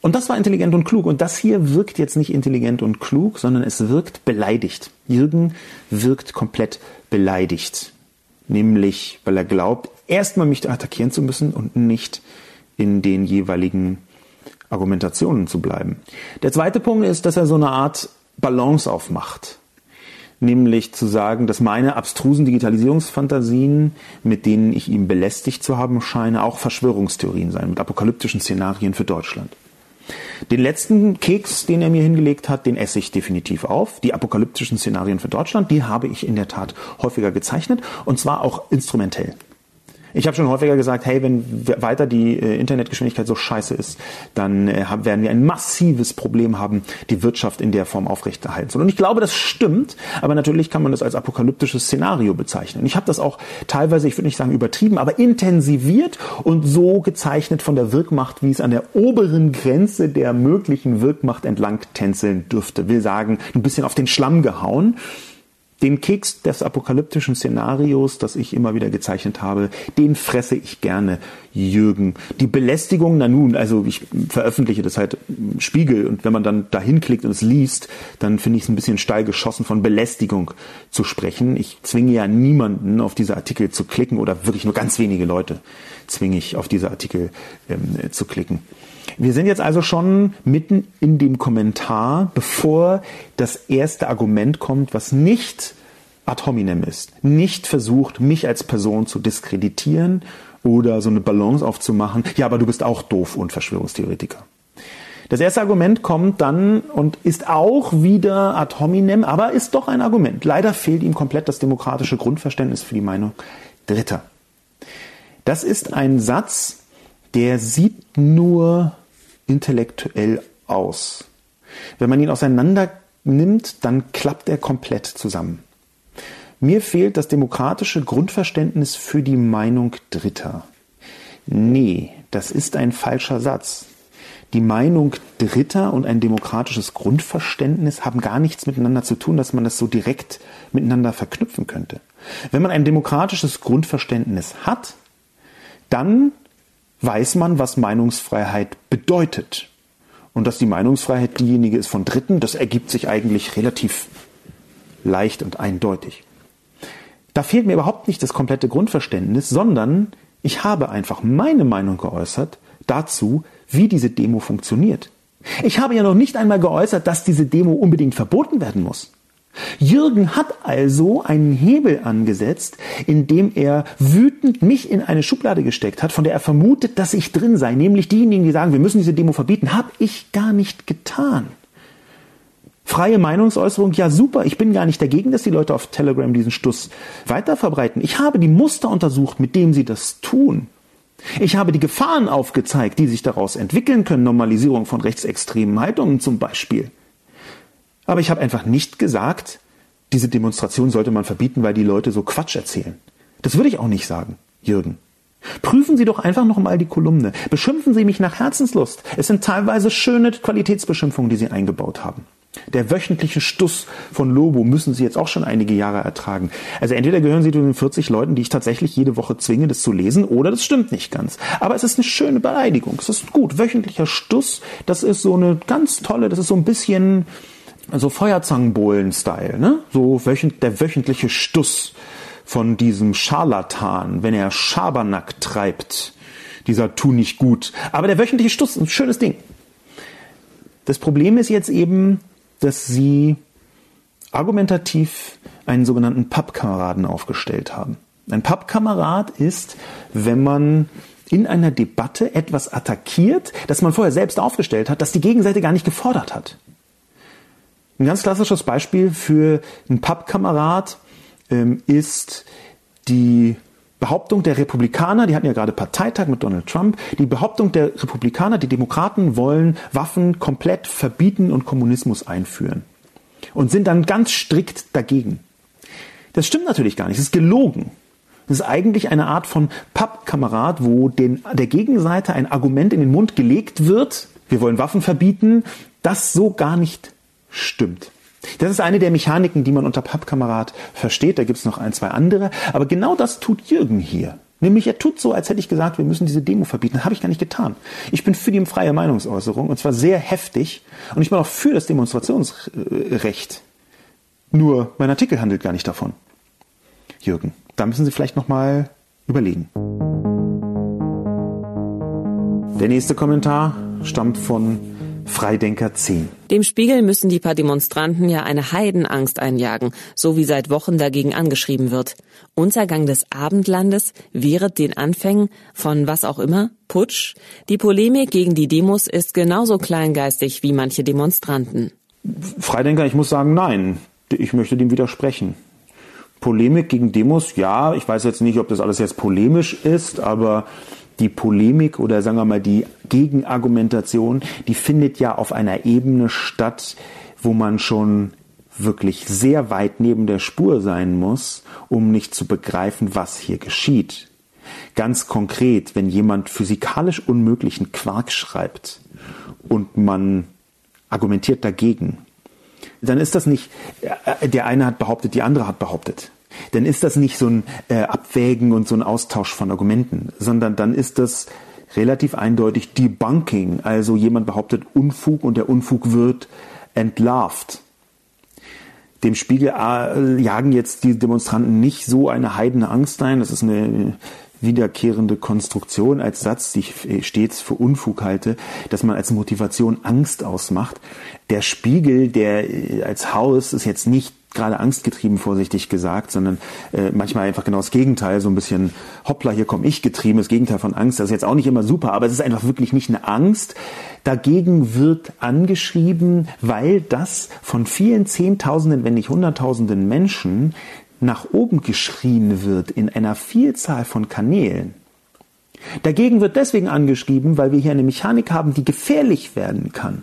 Und das war intelligent und klug. Und das hier wirkt jetzt nicht intelligent und klug, sondern es wirkt beleidigt. Jürgen wirkt komplett beleidigt. Nämlich, weil er glaubt, erstmal mich attackieren zu müssen und nicht in den jeweiligen Argumentationen zu bleiben. Der zweite Punkt ist, dass er so eine Art Balance aufmacht. Nämlich zu sagen, dass meine abstrusen Digitalisierungsfantasien, mit denen ich ihn belästigt zu haben scheine, auch Verschwörungstheorien seien, mit apokalyptischen Szenarien für Deutschland. Den letzten Keks, den er mir hingelegt hat, den esse ich definitiv auf. Die apokalyptischen Szenarien für Deutschland, die habe ich in der Tat häufiger gezeichnet und zwar auch instrumentell. Ich habe schon häufiger gesagt, hey, wenn weiter die äh, Internetgeschwindigkeit so scheiße ist, dann äh, werden wir ein massives Problem haben, die Wirtschaft in der Form aufrechterhalten zu. Und ich glaube, das stimmt, aber natürlich kann man das als apokalyptisches Szenario bezeichnen. Ich habe das auch teilweise, ich würde nicht sagen übertrieben, aber intensiviert und so gezeichnet von der Wirkmacht, wie es an der oberen Grenze der möglichen Wirkmacht entlang tänzeln dürfte. Will sagen, ein bisschen auf den Schlamm gehauen den Keks des apokalyptischen Szenarios, das ich immer wieder gezeichnet habe, den fresse ich gerne, Jürgen. Die Belästigung, na nun, also ich veröffentliche das halt im Spiegel und wenn man dann dahin klickt und es liest, dann finde ich es ein bisschen steil geschossen von Belästigung zu sprechen. Ich zwinge ja niemanden auf diese Artikel zu klicken oder wirklich nur ganz wenige Leute zwinge ich auf diese Artikel ähm, zu klicken. Wir sind jetzt also schon mitten in dem Kommentar, bevor das erste Argument kommt, was nicht ad hominem ist, nicht versucht, mich als Person zu diskreditieren oder so eine Balance aufzumachen. Ja, aber du bist auch doof und Verschwörungstheoretiker. Das erste Argument kommt dann und ist auch wieder ad hominem, aber ist doch ein Argument. Leider fehlt ihm komplett das demokratische Grundverständnis für die Meinung Dritter. Das ist ein Satz, der sieht nur intellektuell aus. Wenn man ihn auseinander nimmt, dann klappt er komplett zusammen. Mir fehlt das demokratische Grundverständnis für die Meinung Dritter. Nee, das ist ein falscher Satz. Die Meinung Dritter und ein demokratisches Grundverständnis haben gar nichts miteinander zu tun, dass man das so direkt miteinander verknüpfen könnte. Wenn man ein demokratisches Grundverständnis hat, dann weiß man, was Meinungsfreiheit bedeutet. Und dass die Meinungsfreiheit diejenige ist von Dritten, das ergibt sich eigentlich relativ leicht und eindeutig. Da fehlt mir überhaupt nicht das komplette Grundverständnis, sondern ich habe einfach meine Meinung geäußert dazu, wie diese Demo funktioniert. Ich habe ja noch nicht einmal geäußert, dass diese Demo unbedingt verboten werden muss. Jürgen hat also einen Hebel angesetzt, indem er wütend mich in eine Schublade gesteckt hat, von der er vermutet, dass ich drin sei, nämlich diejenigen, die sagen, wir müssen diese Demo verbieten, habe ich gar nicht getan. Freie Meinungsäußerung, ja super, ich bin gar nicht dagegen, dass die Leute auf Telegram diesen Stuss weiter verbreiten. Ich habe die Muster untersucht, mit dem sie das tun. Ich habe die Gefahren aufgezeigt, die sich daraus entwickeln können, Normalisierung von rechtsextremen Haltungen zum Beispiel. Aber ich habe einfach nicht gesagt, diese Demonstration sollte man verbieten, weil die Leute so Quatsch erzählen. Das würde ich auch nicht sagen, Jürgen. Prüfen Sie doch einfach noch mal die Kolumne. Beschimpfen Sie mich nach Herzenslust. Es sind teilweise schöne Qualitätsbeschimpfungen, die Sie eingebaut haben. Der wöchentliche Stuss von Lobo müssen Sie jetzt auch schon einige Jahre ertragen. Also entweder gehören Sie zu den 40 Leuten, die ich tatsächlich jede Woche zwinge, das zu lesen, oder das stimmt nicht ganz. Aber es ist eine schöne Beleidigung. Es ist gut. Wöchentlicher Stuss, das ist so eine ganz tolle, das ist so ein bisschen so Feuerzangenbohlen-Style, ne? So wöchent, der wöchentliche Stuss von diesem Scharlatan, wenn er Schabernack treibt. Dieser tu nicht gut. Aber der wöchentliche Stuss ist ein schönes Ding. Das Problem ist jetzt eben, dass sie argumentativ einen sogenannten Pappkameraden aufgestellt haben. Ein Pappkamerad ist, wenn man in einer Debatte etwas attackiert, das man vorher selbst aufgestellt hat, das die Gegenseite gar nicht gefordert hat. Ein ganz klassisches Beispiel für einen Pappkamerad ähm, ist die Behauptung der Republikaner, die hatten ja gerade Parteitag mit Donald Trump, die Behauptung der Republikaner, die Demokraten wollen Waffen komplett verbieten und Kommunismus einführen und sind dann ganz strikt dagegen. Das stimmt natürlich gar nicht, es ist gelogen. Das ist eigentlich eine Art von Pappkamerad, wo den, der Gegenseite ein Argument in den Mund gelegt wird, wir wollen Waffen verbieten, das so gar nicht stimmt. Das ist eine der Mechaniken, die man unter Pappkamerad versteht. Da gibt es noch ein, zwei andere. Aber genau das tut Jürgen hier. Nämlich er tut so, als hätte ich gesagt, wir müssen diese Demo verbieten. Habe ich gar nicht getan. Ich bin für die freie Meinungsäußerung und zwar sehr heftig. Und ich bin auch für das Demonstrationsrecht. Nur mein Artikel handelt gar nicht davon. Jürgen, da müssen Sie vielleicht nochmal überlegen. Der nächste Kommentar stammt von Freidenker 10. Dem Spiegel müssen die paar Demonstranten ja eine Heidenangst einjagen, so wie seit Wochen dagegen angeschrieben wird. Untergang des Abendlandes während den Anfängen von was auch immer, Putsch. Die Polemik gegen die Demos ist genauso kleingeistig wie manche Demonstranten. Freidenker, ich muss sagen, nein. Ich möchte dem widersprechen. Polemik gegen Demos, ja, ich weiß jetzt nicht, ob das alles jetzt polemisch ist, aber die Polemik oder sagen wir mal die Gegenargumentation, die findet ja auf einer Ebene statt, wo man schon wirklich sehr weit neben der Spur sein muss, um nicht zu begreifen, was hier geschieht. Ganz konkret, wenn jemand physikalisch unmöglichen Quark schreibt und man argumentiert dagegen, dann ist das nicht, äh, der eine hat behauptet, die andere hat behauptet dann ist das nicht so ein äh, Abwägen und so ein Austausch von Argumenten, sondern dann ist das relativ eindeutig Debunking. Also jemand behauptet Unfug und der Unfug wird entlarvt. Dem Spiegel äh, jagen jetzt die Demonstranten nicht so eine heidene Angst ein. Das ist eine wiederkehrende Konstruktion als Satz, die ich stets für Unfug halte, dass man als Motivation Angst ausmacht. Der Spiegel, der äh, als Haus ist jetzt nicht gerade angstgetrieben, vorsichtig gesagt, sondern äh, manchmal einfach genau das Gegenteil, so ein bisschen hoppla, hier komme ich getrieben, das Gegenteil von Angst. Das ist jetzt auch nicht immer super, aber es ist einfach wirklich nicht eine Angst. Dagegen wird angeschrieben, weil das von vielen Zehntausenden, wenn nicht Hunderttausenden Menschen nach oben geschrien wird in einer Vielzahl von Kanälen. Dagegen wird deswegen angeschrieben, weil wir hier eine Mechanik haben, die gefährlich werden kann.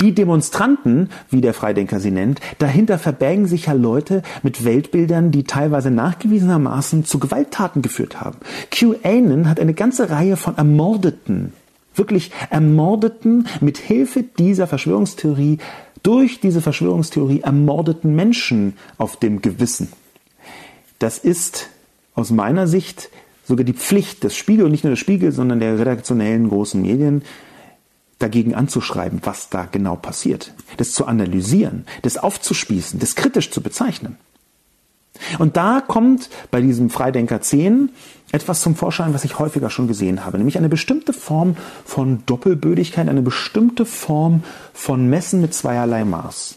Die Demonstranten, wie der Freidenker sie nennt, dahinter verbergen sich ja Leute mit Weltbildern, die teilweise nachgewiesenermaßen zu Gewalttaten geführt haben. QAnon hat eine ganze Reihe von Ermordeten, wirklich Ermordeten mit Hilfe dieser Verschwörungstheorie, durch diese Verschwörungstheorie ermordeten Menschen auf dem Gewissen. Das ist aus meiner Sicht sogar die Pflicht des Spiegel und nicht nur des Spiegel, sondern der redaktionellen großen Medien, dagegen anzuschreiben, was da genau passiert, das zu analysieren, das aufzuspießen, das kritisch zu bezeichnen. Und da kommt bei diesem Freidenker 10 etwas zum Vorschein, was ich häufiger schon gesehen habe, nämlich eine bestimmte Form von Doppelbödigkeit, eine bestimmte Form von Messen mit zweierlei Maß.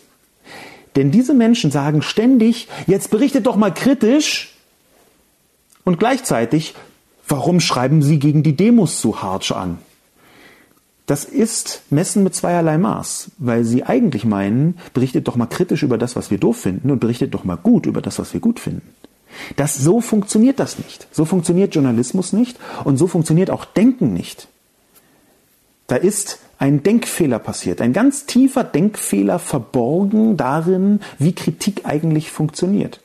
Denn diese Menschen sagen ständig, jetzt berichtet doch mal kritisch und gleichzeitig, warum schreiben Sie gegen die Demos so harsch an? Das ist Messen mit zweierlei Maß, weil sie eigentlich meinen, berichtet doch mal kritisch über das, was wir doof finden und berichtet doch mal gut über das, was wir gut finden. Das, so funktioniert das nicht. So funktioniert Journalismus nicht und so funktioniert auch Denken nicht. Da ist ein Denkfehler passiert, ein ganz tiefer Denkfehler verborgen darin, wie Kritik eigentlich funktioniert.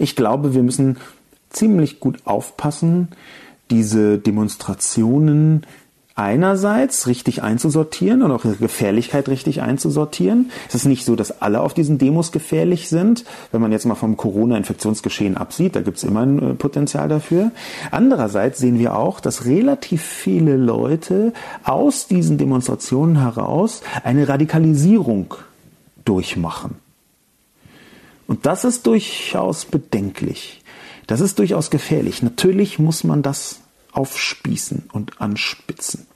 Ich glaube, wir müssen ziemlich gut aufpassen, diese Demonstrationen einerseits richtig einzusortieren und auch ihre Gefährlichkeit richtig einzusortieren. Es ist nicht so, dass alle auf diesen Demos gefährlich sind. Wenn man jetzt mal vom Corona-Infektionsgeschehen absieht, da gibt es immer ein äh, Potenzial dafür. Andererseits sehen wir auch, dass relativ viele Leute aus diesen Demonstrationen heraus eine Radikalisierung durchmachen. Und das ist durchaus bedenklich. Das ist durchaus gefährlich. Natürlich muss man das aufspießen und anspitzen.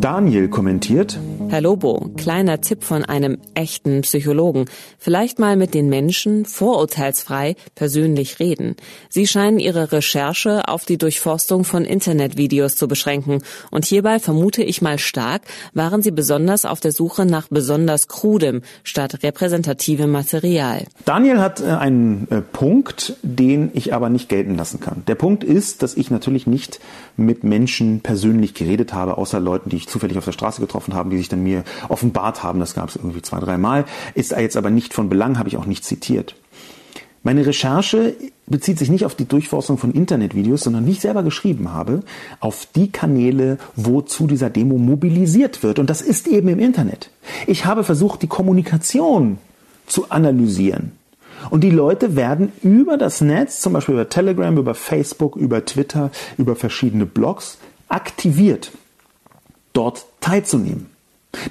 Daniel kommentiert, Herr Lobo, kleiner Tipp von einem echten Psychologen. Vielleicht mal mit den Menschen vorurteilsfrei persönlich reden. Sie scheinen Ihre Recherche auf die Durchforstung von Internetvideos zu beschränken. Und hierbei vermute ich mal stark, waren Sie besonders auf der Suche nach besonders krudem statt repräsentativem Material. Daniel hat äh, einen äh, Punkt, den ich aber nicht gelten lassen kann. Der Punkt ist, dass ich natürlich nicht mit Menschen persönlich geredet habe, außer Leuten, die ich zufällig auf der Straße getroffen habe, die sich dann mir offenbart haben. Das gab es irgendwie zwei, dreimal. Ist jetzt aber nicht von Belang, habe ich auch nicht zitiert. Meine Recherche bezieht sich nicht auf die Durchforstung von Internetvideos, sondern wie ich selber geschrieben habe, auf die Kanäle, wo zu dieser Demo mobilisiert wird. Und das ist eben im Internet. Ich habe versucht, die Kommunikation zu analysieren. Und die Leute werden über das Netz, zum Beispiel über Telegram, über Facebook, über Twitter, über verschiedene Blogs, aktiviert, dort teilzunehmen.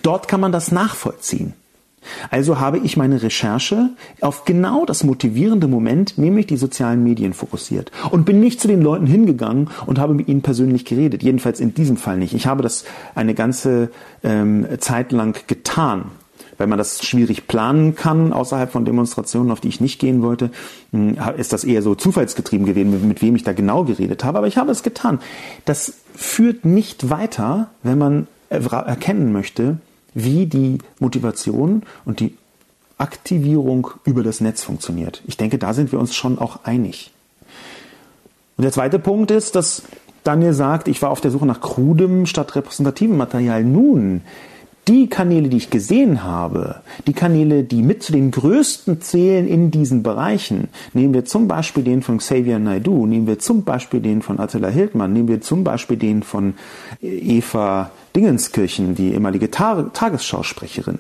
Dort kann man das nachvollziehen. Also habe ich meine Recherche auf genau das motivierende Moment, nämlich die sozialen Medien, fokussiert und bin nicht zu den Leuten hingegangen und habe mit ihnen persönlich geredet. Jedenfalls in diesem Fall nicht. Ich habe das eine ganze ähm, Zeit lang getan. Weil man das schwierig planen kann außerhalb von Demonstrationen, auf die ich nicht gehen wollte, hm, ist das eher so zufallsgetrieben gewesen, mit wem ich da genau geredet habe. Aber ich habe es getan. Das führt nicht weiter, wenn man erkennen möchte, wie die Motivation und die Aktivierung über das Netz funktioniert. Ich denke, da sind wir uns schon auch einig. Und der zweite Punkt ist, dass Daniel sagt, ich war auf der Suche nach krudem statt repräsentativem Material. Nun, die Kanäle, die ich gesehen habe, die Kanäle, die mit zu den größten zählen in diesen Bereichen, nehmen wir zum Beispiel den von Xavier Naidu, nehmen wir zum Beispiel den von Attila Hildmann, nehmen wir zum Beispiel den von Eva Dingenskirchen, die ehemalige Tagesschausprecherin.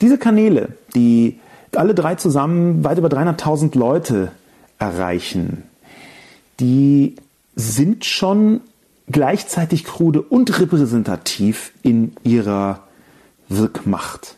Diese Kanäle, die alle drei zusammen weit über 300.000 Leute erreichen, die sind schon gleichzeitig krude und repräsentativ in ihrer Wirkmacht.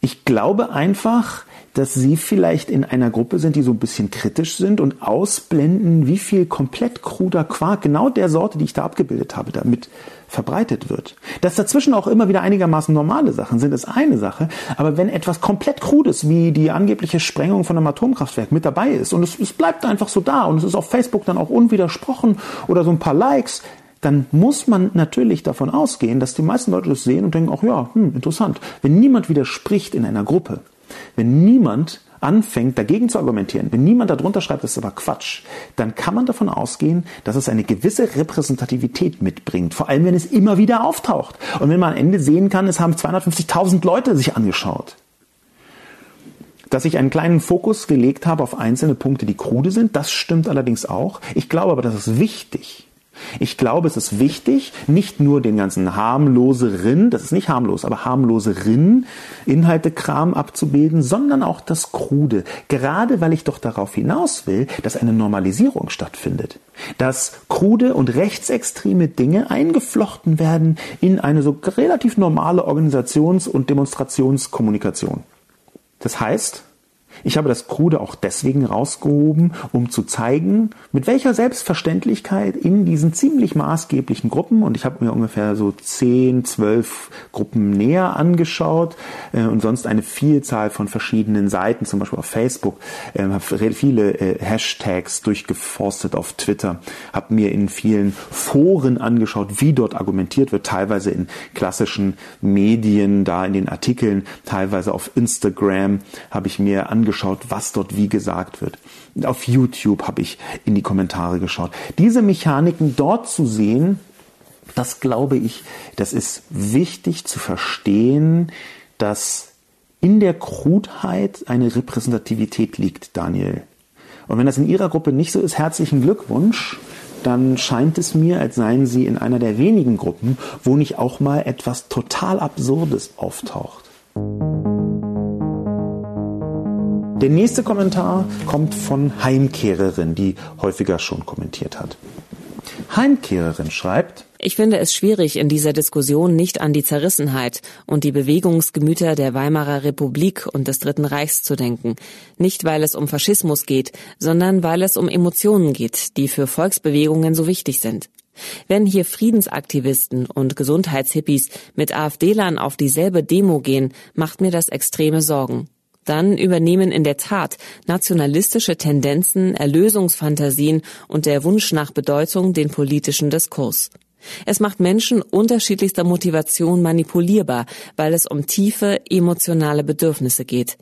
Ich glaube einfach, dass sie vielleicht in einer Gruppe sind, die so ein bisschen kritisch sind und ausblenden, wie viel komplett kruder Quark, genau der Sorte, die ich da abgebildet habe, damit verbreitet wird. Dass dazwischen auch immer wieder einigermaßen normale Sachen sind, ist eine Sache. Aber wenn etwas komplett krudes, wie die angebliche Sprengung von einem Atomkraftwerk mit dabei ist und es, es bleibt einfach so da und es ist auf Facebook dann auch unwidersprochen oder so ein paar Likes, dann muss man natürlich davon ausgehen, dass die meisten Leute das sehen und denken, ach ja, hm, interessant. Wenn niemand widerspricht in einer Gruppe, wenn niemand anfängt, dagegen zu argumentieren, wenn niemand darunter schreibt, das ist aber Quatsch, dann kann man davon ausgehen, dass es eine gewisse Repräsentativität mitbringt. Vor allem, wenn es immer wieder auftaucht. Und wenn man am Ende sehen kann, es haben 250.000 Leute sich angeschaut. Dass ich einen kleinen Fokus gelegt habe auf einzelne Punkte, die krude sind, das stimmt allerdings auch. Ich glaube aber, das ist wichtig, ich glaube, es ist wichtig, nicht nur den ganzen harmloseren, das ist nicht harmlos, aber harmloseren Inhaltekram abzubilden, sondern auch das Krude. Gerade weil ich doch darauf hinaus will, dass eine Normalisierung stattfindet. Dass krude und rechtsextreme Dinge eingeflochten werden in eine so relativ normale Organisations- und Demonstrationskommunikation. Das heißt, Ich habe das Krude auch deswegen rausgehoben, um zu zeigen, mit welcher Selbstverständlichkeit in diesen ziemlich maßgeblichen Gruppen, und ich habe mir ungefähr so 10, 12 Gruppen näher angeschaut äh, und sonst eine Vielzahl von verschiedenen Seiten, zum Beispiel auf Facebook, äh, habe viele äh, Hashtags durchgeforstet auf Twitter, habe mir in vielen Foren angeschaut, wie dort argumentiert wird, teilweise in klassischen Medien, da in den Artikeln, teilweise auf Instagram habe ich mir angeschaut, angeschaut, was dort wie gesagt wird. Auf YouTube habe ich in die Kommentare geschaut. Diese Mechaniken dort zu sehen, das glaube ich, das ist wichtig zu verstehen, dass in der Krudheit eine Repräsentativität liegt, Daniel. Und wenn das in Ihrer Gruppe nicht so ist, herzlichen Glückwunsch. Dann scheint es mir, als seien Sie in einer der wenigen Gruppen, wo nicht auch mal etwas total Absurdes auftaucht. Der nächste Kommentar kommt von Heimkehrerin, die häufiger schon kommentiert hat. Heimkehrerin schreibt, ich finde es schwierig, in dieser Diskussion nicht an die Zerrissenheit und die Bewegungsgemüter der Weimarer Republik und des Dritten Reichs zu denken. Nicht, weil es um Faschismus geht, sondern weil es um Emotionen geht, die für Volksbewegungen so wichtig sind. Wenn hier Friedensaktivisten und Gesundheitshippies mit AfD-Lern auf dieselbe Demo gehen, macht mir das extreme Sorgen dann übernehmen in der Tat nationalistische Tendenzen, Erlösungsfantasien und der Wunsch nach Bedeutung den politischen Diskurs. Es macht Menschen unterschiedlichster Motivation manipulierbar, weil es um tiefe emotionale Bedürfnisse geht.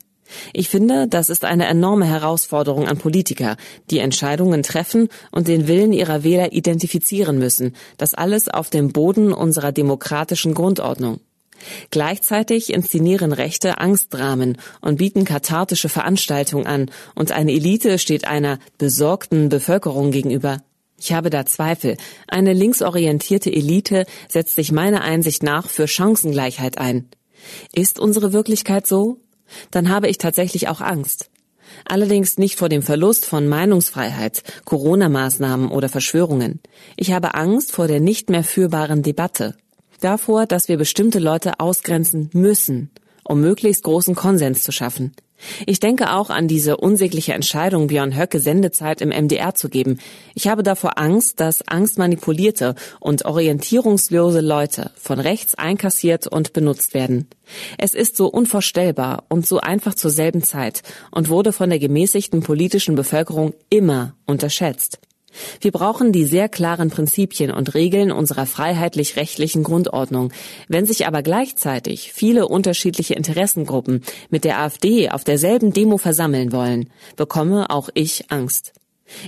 Ich finde, das ist eine enorme Herausforderung an Politiker, die Entscheidungen treffen und den Willen ihrer Wähler identifizieren müssen, das alles auf dem Boden unserer demokratischen Grundordnung. Gleichzeitig inszenieren Rechte Angstdramen und bieten kathartische Veranstaltungen an, und eine Elite steht einer besorgten Bevölkerung gegenüber. Ich habe da Zweifel. Eine linksorientierte Elite setzt sich meiner Einsicht nach für Chancengleichheit ein. Ist unsere Wirklichkeit so? Dann habe ich tatsächlich auch Angst. Allerdings nicht vor dem Verlust von Meinungsfreiheit, Corona-Maßnahmen oder Verschwörungen. Ich habe Angst vor der nicht mehr führbaren Debatte davor, dass wir bestimmte Leute ausgrenzen müssen, um möglichst großen Konsens zu schaffen. Ich denke auch an diese unsägliche Entscheidung, Björn Höcke Sendezeit im MDR zu geben. Ich habe davor Angst, dass angstmanipulierte und orientierungslose Leute von rechts einkassiert und benutzt werden. Es ist so unvorstellbar und so einfach zur selben Zeit und wurde von der gemäßigten politischen Bevölkerung immer unterschätzt. Wir brauchen die sehr klaren Prinzipien und Regeln unserer freiheitlich-rechtlichen Grundordnung. Wenn sich aber gleichzeitig viele unterschiedliche Interessengruppen mit der AfD auf derselben Demo versammeln wollen, bekomme auch ich Angst.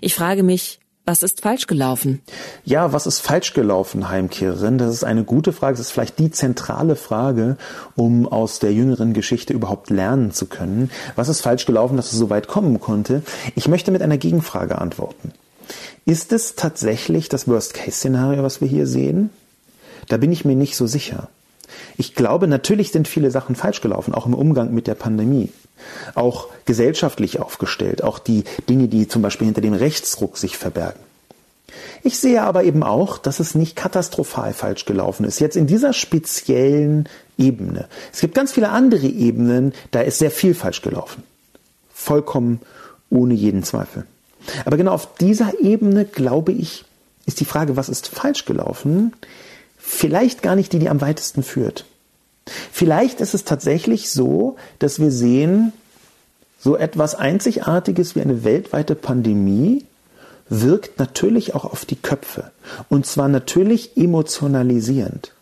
Ich frage mich, was ist falsch gelaufen? Ja, was ist falsch gelaufen, Heimkehrerin? Das ist eine gute Frage. Das ist vielleicht die zentrale Frage, um aus der jüngeren Geschichte überhaupt lernen zu können. Was ist falsch gelaufen, dass es so weit kommen konnte? Ich möchte mit einer Gegenfrage antworten. Ist es tatsächlich das Worst-Case-Szenario, was wir hier sehen? Da bin ich mir nicht so sicher. Ich glaube, natürlich sind viele Sachen falsch gelaufen, auch im Umgang mit der Pandemie. Auch gesellschaftlich aufgestellt, auch die Dinge, die zum Beispiel hinter dem Rechtsruck sich verbergen. Ich sehe aber eben auch, dass es nicht katastrophal falsch gelaufen ist. Jetzt in dieser speziellen Ebene. Es gibt ganz viele andere Ebenen, da ist sehr viel falsch gelaufen. Vollkommen ohne jeden Zweifel. Aber genau auf dieser Ebene, glaube ich, ist die Frage, was ist falsch gelaufen, vielleicht gar nicht die, die am weitesten führt. Vielleicht ist es tatsächlich so, dass wir sehen, so etwas Einzigartiges wie eine weltweite Pandemie wirkt natürlich auch auf die Köpfe. Und zwar natürlich emotionalisierend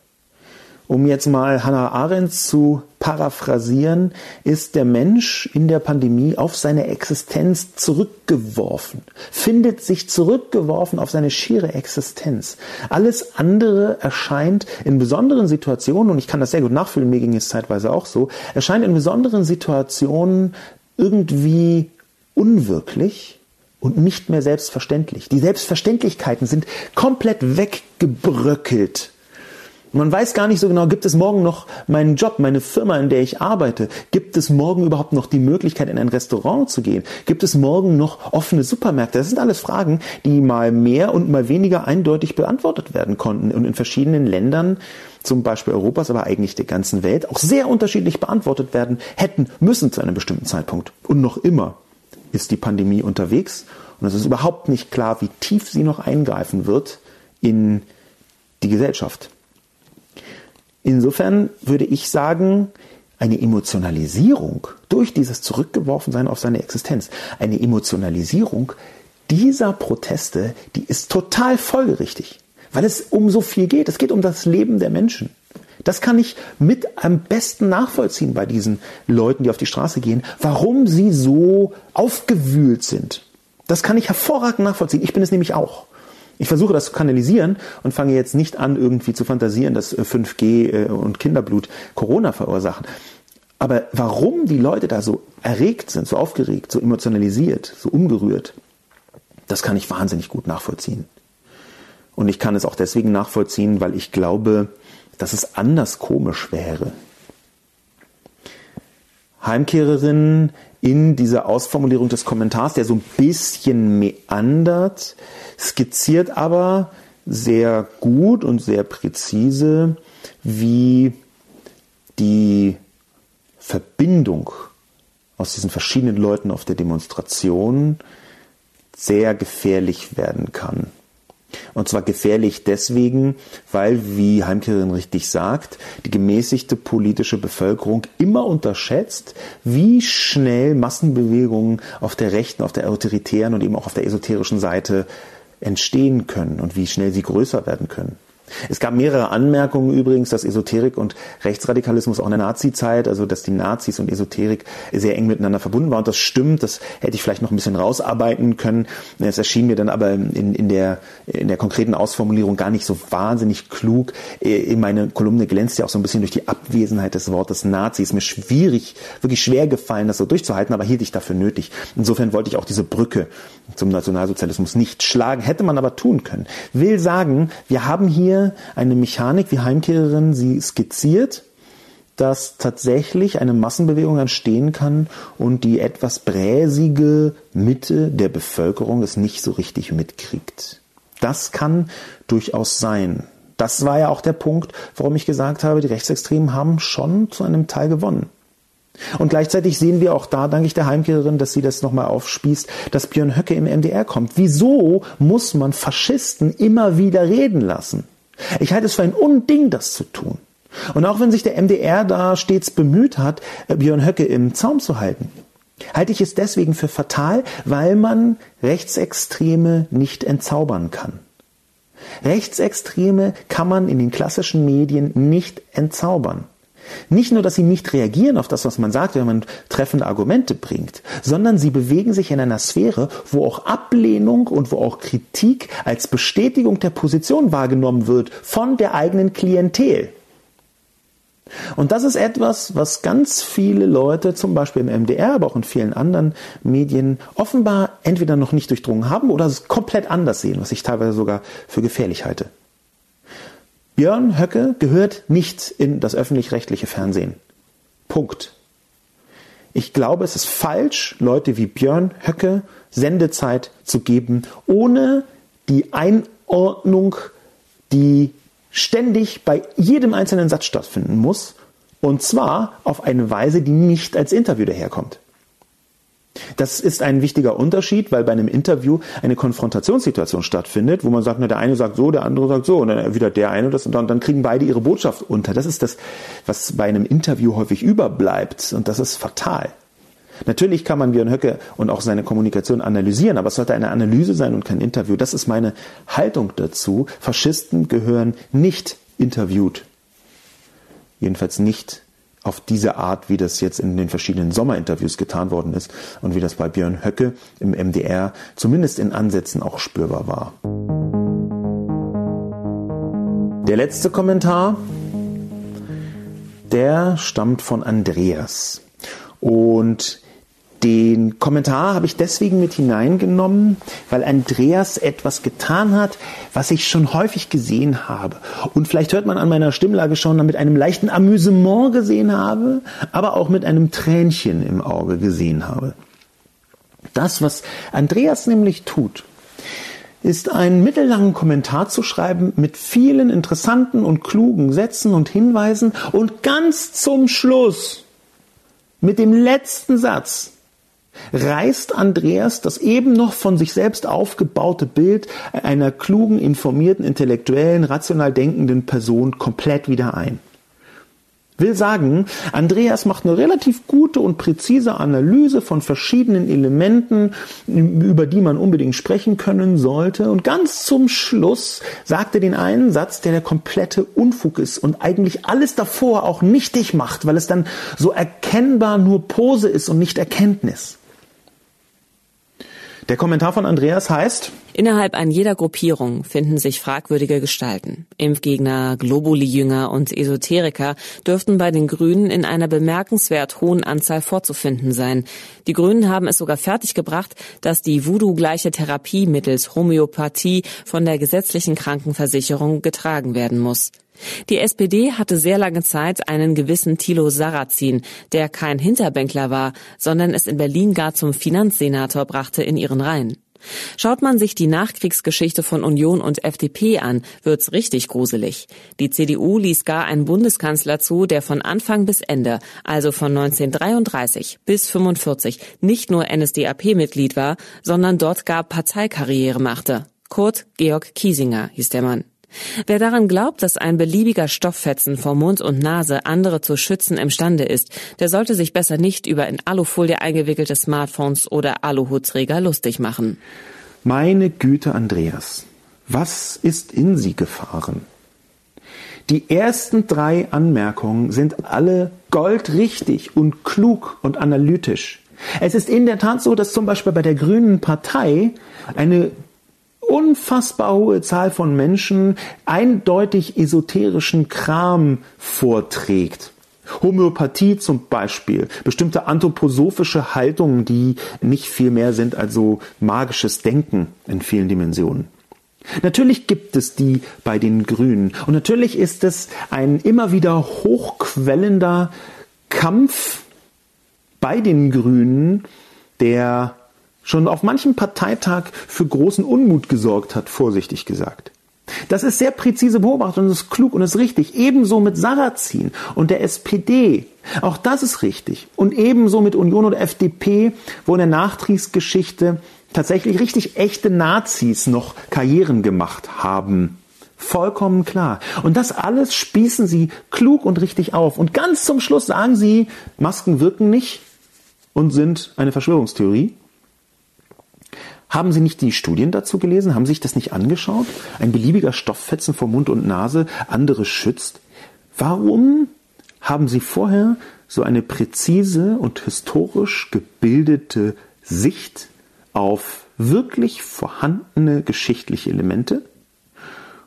um jetzt mal Hannah Arendt zu paraphrasieren, ist der Mensch in der Pandemie auf seine Existenz zurückgeworfen, findet sich zurückgeworfen auf seine schiere Existenz. Alles andere erscheint in besonderen Situationen, und ich kann das sehr gut nachfühlen, mir ging es zeitweise auch so, erscheint in besonderen Situationen irgendwie unwirklich und nicht mehr selbstverständlich. Die Selbstverständlichkeiten sind komplett weggebröckelt Man weiß gar nicht so genau, gibt es morgen noch meinen Job, meine Firma, in der ich arbeite? Gibt es morgen überhaupt noch die Möglichkeit, in ein Restaurant zu gehen? Gibt es morgen noch offene Supermärkte? Das sind alles Fragen, die mal mehr und mal weniger eindeutig beantwortet werden konnten und in verschiedenen Ländern, zum Beispiel Europas, aber eigentlich der ganzen Welt, auch sehr unterschiedlich beantwortet werden hätten müssen zu einem bestimmten Zeitpunkt. Und noch immer ist die Pandemie unterwegs und es ist überhaupt nicht klar, wie tief sie noch eingreifen wird in die Gesellschaft. Insofern würde ich sagen, eine Emotionalisierung durch dieses Zurückgeworfensein auf seine Existenz, eine Emotionalisierung dieser Proteste, die ist total folgerichtig, weil es um so viel geht. Es geht um das Leben der Menschen. Das kann ich mit am besten nachvollziehen bei diesen Leuten, die auf die Straße gehen, warum sie so aufgewühlt sind. Das kann ich hervorragend nachvollziehen. Ich bin es nämlich auch. Ich versuche das zu kanalisieren und fange jetzt nicht an, irgendwie zu fantasieren, dass 5G äh, äh, und Kinderblut Corona verursachen. Aber warum die Leute da so erregt sind, so aufgeregt, so emotionalisiert, so umgerührt, das kann ich wahnsinnig gut nachvollziehen. Und ich kann es auch deswegen nachvollziehen, weil ich glaube, dass es anders komisch wäre. Heimkehrerinnen in dieser Ausformulierung des Kommentars, der so ein bisschen meandert, skizziert aber sehr gut und sehr präzise, wie die Verbindung aus diesen verschiedenen Leuten auf der Demonstration sehr gefährlich werden kann. Und zwar gefährlich deswegen, weil, wie Heimkehrerin richtig sagt, die gemäßigte politische Bevölkerung immer unterschätzt, wie schnell Massenbewegungen auf der rechten, auf der autoritären und eben auch auf der esoterischen Seite entstehen können und wie schnell sie größer werden können. Es gab mehrere Anmerkungen übrigens, dass Esoterik und Rechtsradikalismus auch in der Nazi-Zeit, also dass die Nazis und Esoterik sehr eng miteinander verbunden waren. Und das stimmt, das hätte ich vielleicht noch ein bisschen rausarbeiten können. Es erschien mir dann aber in, in, der, in der konkreten Ausformulierung gar nicht so wahnsinnig klug. In meine Kolumne glänzt ja auch so ein bisschen durch die Abwesenheit des Wortes Nazi. Ist mir schwierig, wirklich schwer gefallen, das so durchzuhalten, aber hielt ich dafür nötig. Insofern wollte ich auch diese Brücke zum Nationalsozialismus nicht schlagen, hätte man aber tun können. Will sagen, wir haben hier hier eine Mechanik, wie Heimkehrerin sie skizziert, dass tatsächlich eine Massenbewegung entstehen kann und die etwas bräsige Mitte der Bevölkerung es nicht so richtig mitkriegt. Das kann durchaus sein. Das war ja auch der Punkt, warum ich gesagt habe, die Rechtsextremen haben schon zu einem Teil gewonnen. Und gleichzeitig sehen wir auch da, danke ich der Heimkehrerin, dass sie das nochmal aufspießt, dass Björn Höcke im MDR kommt. Wieso muss man Faschisten immer wieder reden lassen? Ich halte es für ein Unding, das zu tun. Und auch wenn sich der MDR da stets bemüht hat, äh, Björn Höcke im Zaum zu halten, halte ich es deswegen für fatal, weil man Rechtsextreme nicht entzaubern kann. Rechtsextreme kann man in den klassischen Medien nicht entzaubern. Nicht nur, dass sie nicht reagieren auf das, was man sagt, wenn man treffende Argumente bringt, sondern sie bewegen sich in einer Sphäre, wo auch Ablehnung und wo auch Kritik als Bestätigung der Position wahrgenommen wird von der eigenen Klientel. Und das ist etwas, was ganz viele Leute, zum Beispiel im MDR, aber auch in vielen anderen Medien, offenbar entweder noch nicht durchdrungen haben oder es komplett anders sehen, was ich teilweise sogar für gefährlich halte. Björn Höcke gehört nicht in das öffentlich-rechtliche Fernsehen. Punkt. Ich glaube, es ist falsch, Leute wie Björn Höcke Sendezeit zu geben, ohne die Einordnung, die ständig bei jedem einzelnen Satz stattfinden muss, und zwar auf eine Weise, die nicht als Interview daherkommt. Das ist ein wichtiger Unterschied, weil bei einem Interview eine Konfrontationssituation stattfindet, wo man sagt, na, der eine sagt so, der andere sagt so, und dann wieder der eine das, und dann, dann kriegen beide ihre Botschaft unter. Das ist das, was bei einem Interview häufig überbleibt, und das ist fatal. Natürlich kann man Björn Höcke und auch seine Kommunikation analysieren, aber es sollte eine Analyse sein und kein Interview. Das ist meine Haltung dazu. Faschisten gehören nicht interviewt. Jedenfalls nicht auf diese Art, wie das jetzt in den verschiedenen Sommerinterviews getan worden ist und wie das bei Björn Höcke im MDR zumindest in Ansätzen auch spürbar war. Der letzte Kommentar, der stammt von Andreas. Und Den Kommentar habe ich deswegen mit hineingenommen, weil Andreas etwas getan hat, was ich schon häufig gesehen habe. Und vielleicht hört man an meiner Stimmlage schon, mit einem leichten Amüsement gesehen habe, aber auch mit einem Tränchen im Auge gesehen habe. Das, was Andreas nämlich tut, ist einen mittellangen Kommentar zu schreiben mit vielen interessanten und klugen Sätzen und Hinweisen und ganz zum Schluss mit dem letzten Satz reißt Andreas das eben noch von sich selbst aufgebaute Bild einer klugen, informierten, intellektuellen, rational denkenden Person komplett wieder ein. Will sagen, Andreas macht eine relativ gute und präzise Analyse von verschiedenen Elementen, über die man unbedingt sprechen können sollte. Und ganz zum Schluss sagt er den einen Satz, der der komplette Unfug ist und eigentlich alles davor auch nichtig macht, weil es dann so erkennbar nur Pose ist und nicht Erkenntnis. Der Kommentar von Andreas heißt, Innerhalb an jeder Gruppierung finden sich fragwürdige Gestalten. Impfgegner, Globuli-Jünger und Esoteriker dürften bei den Grünen in einer bemerkenswert hohen Anzahl vorzufinden sein. Die Grünen haben es sogar fertiggebracht, dass die Voodoo-gleiche Therapie mittels Homöopathie von der gesetzlichen Krankenversicherung getragen werden muss. Die SPD hatte sehr lange Zeit einen gewissen Thilo Sarrazin, der kein Hinterbänkler war, sondern es in Berlin gar zum Finanzsenator brachte in ihren Reihen. Schaut man sich die Nachkriegsgeschichte von Union und FDP an, wird's richtig gruselig. Die CDU ließ gar einen Bundeskanzler zu, der von Anfang bis Ende, also von 1933 bis 45, nicht nur NSDAP-Mitglied war, sondern dort gar Parteikarriere machte. Kurt Georg Kiesinger hieß der Mann. Wer daran glaubt, dass ein beliebiger Stofffetzen vor Mund und Nase andere zu schützen imstande ist, der sollte sich besser nicht über in Alufolie eingewickelte Smartphones oder Aluhutträger lustig machen. Meine Güte, Andreas, was ist in Sie gefahren? Die ersten drei Anmerkungen sind alle goldrichtig und klug und analytisch. Es ist in der Tat so, dass zum Beispiel bei der Grünen Partei eine unfassbar hohe Zahl von Menschen eindeutig esoterischen Kram vorträgt. Homöopathie zum Beispiel, bestimmte anthroposophische Haltungen, die nicht viel mehr sind als so magisches Denken in vielen Dimensionen. Natürlich gibt es die bei den Grünen und natürlich ist es ein immer wieder hochquellender Kampf bei den Grünen, der schon auf manchem Parteitag für großen Unmut gesorgt hat, vorsichtig gesagt. Das ist sehr präzise beobachtet und ist klug und ist richtig. Ebenso mit Sarrazin und der SPD. Auch das ist richtig. Und ebenso mit Union und FDP, wo in der Nachkriegsgeschichte tatsächlich richtig echte Nazis noch Karrieren gemacht haben. Vollkommen klar. Und das alles spießen sie klug und richtig auf. Und ganz zum Schluss sagen sie, Masken wirken nicht und sind eine Verschwörungstheorie. Haben Sie nicht die Studien dazu gelesen? Haben Sie sich das nicht angeschaut? Ein beliebiger Stofffetzen vor Mund und Nase andere schützt. Warum haben Sie vorher so eine präzise und historisch gebildete Sicht auf wirklich vorhandene geschichtliche Elemente?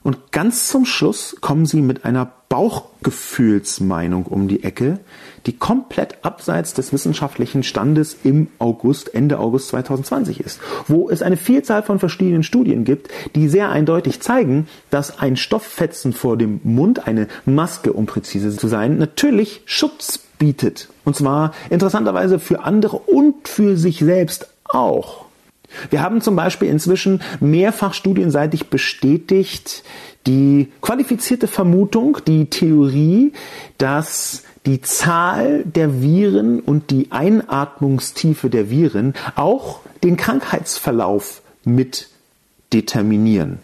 Und ganz zum Schluss kommen Sie mit einer Bauchgefühlsmeinung um die Ecke, die komplett abseits des wissenschaftlichen Standes im August, Ende August 2020 ist, wo es eine Vielzahl von verschiedenen Studien gibt, die sehr eindeutig zeigen, dass ein Stofffetzen vor dem Mund, eine Maske, um präzise zu sein, natürlich Schutz bietet. Und zwar interessanterweise für andere und für sich selbst auch. Wir haben zum Beispiel inzwischen mehrfach studienseitig bestätigt die qualifizierte Vermutung, die Theorie, dass die Zahl der Viren und die Einatmungstiefe der Viren auch den Krankheitsverlauf mit determinieren.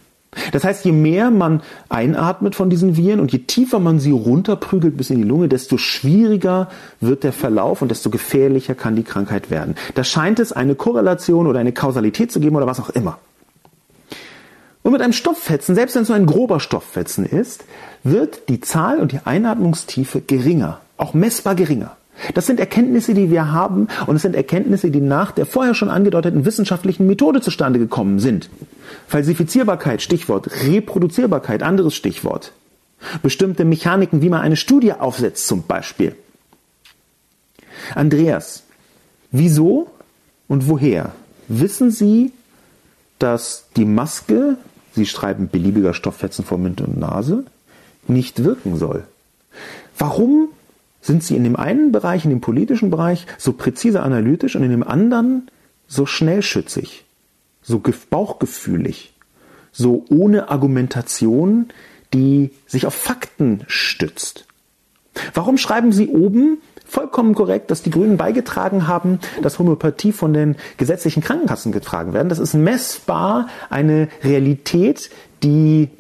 Das heißt, je mehr man einatmet von diesen Viren und je tiefer man sie runterprügelt bis in die Lunge, desto schwieriger wird der Verlauf und desto gefährlicher kann die Krankheit werden. Da scheint es eine Korrelation oder eine Kausalität zu geben oder was auch immer. Und mit einem Stofffetzen, selbst wenn es nur ein grober Stofffetzen ist, wird die Zahl und die Einatmungstiefe geringer, auch messbar geringer. Das sind Erkenntnisse, die wir haben und es sind Erkenntnisse, die nach der vorher schon angedeuteten wissenschaftlichen Methode zustande gekommen sind. Falsifizierbarkeit, Stichwort, Reproduzierbarkeit, anderes Stichwort. Bestimmte Mechaniken, wie man eine Studie aufsetzt zum Beispiel. Andreas, wieso und woher? Wissen Sie, dass die Maske, Sie schreiben beliebiger Stofffetzen vor Mund und Nase, nicht wirken soll? Warum sind Sie in dem einen Bereich, in dem politischen Bereich, so präzise analytisch und in dem anderen so schnellschützig, so bauchgefühlig, so ohne Argumentation, die sich auf Fakten stützt? Warum schreiben Sie oben vollkommen korrekt, dass die Grünen beigetragen haben, dass Homöopathie von den gesetzlichen Krankenkassen getragen werden? Das ist messbar eine Realität, die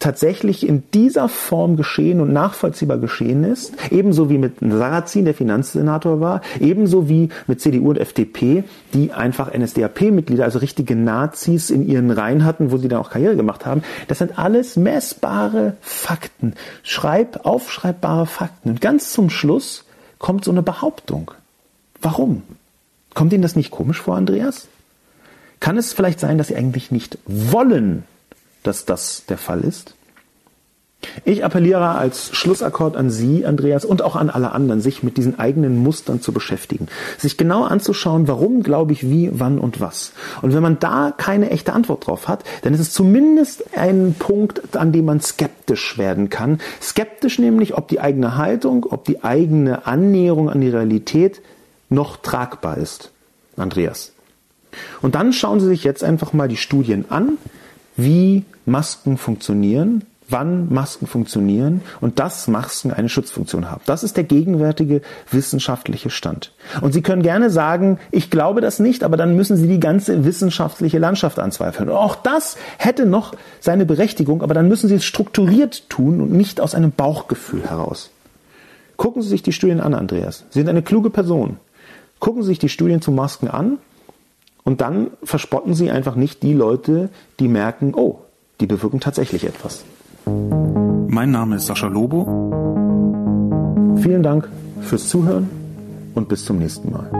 tatsächlich in dieser Form geschehen und nachvollziehbar geschehen ist, ebenso wie mit Sarrazin, der Finanzsenator war, ebenso wie mit CDU und FDP, die einfach NSDAP-Mitglieder, also richtige Nazis in ihren Reihen hatten, wo sie dann auch Karriere gemacht haben. Das sind alles messbare Fakten, schreib, aufschreibbare Fakten. Und ganz zum Schluss kommt so eine Behauptung. Warum? Kommt Ihnen das nicht komisch vor, Andreas? Kann es vielleicht sein, dass Sie eigentlich nicht wollen, dass das der Fall ist? Ich appelliere als Schlussakkord an Sie, Andreas, und auch an alle anderen, sich mit diesen eigenen Mustern zu beschäftigen. Sich genau anzuschauen, warum glaube ich wie, wann und was. Und wenn man da keine echte Antwort drauf hat, dann ist es zumindest ein Punkt, an dem man skeptisch werden kann. Skeptisch nämlich, ob die eigene Haltung, ob die eigene Annäherung an die Realität noch tragbar ist. Andreas. Und dann schauen Sie sich jetzt einfach mal die Studien an, wie Masken funktionieren, wann Masken funktionieren und dass Masken eine Schutzfunktion haben. Das ist der gegenwärtige wissenschaftliche Stand. Und Sie können gerne sagen, ich glaube das nicht, aber dann müssen Sie die ganze wissenschaftliche Landschaft anzweifeln. Und auch das hätte noch seine Berechtigung, aber dann müssen Sie es strukturiert tun und nicht aus einem Bauchgefühl heraus. Gucken Sie sich die Studien an, Andreas. Sie sind eine kluge Person. Gucken Sie sich die Studien zu Masken an und dann verspotten Sie einfach nicht die Leute, die merken, oh, die bewirken tatsächlich etwas. Mein Name ist Sascha Lobo. Vielen Dank fürs Zuhören und bis zum nächsten Mal.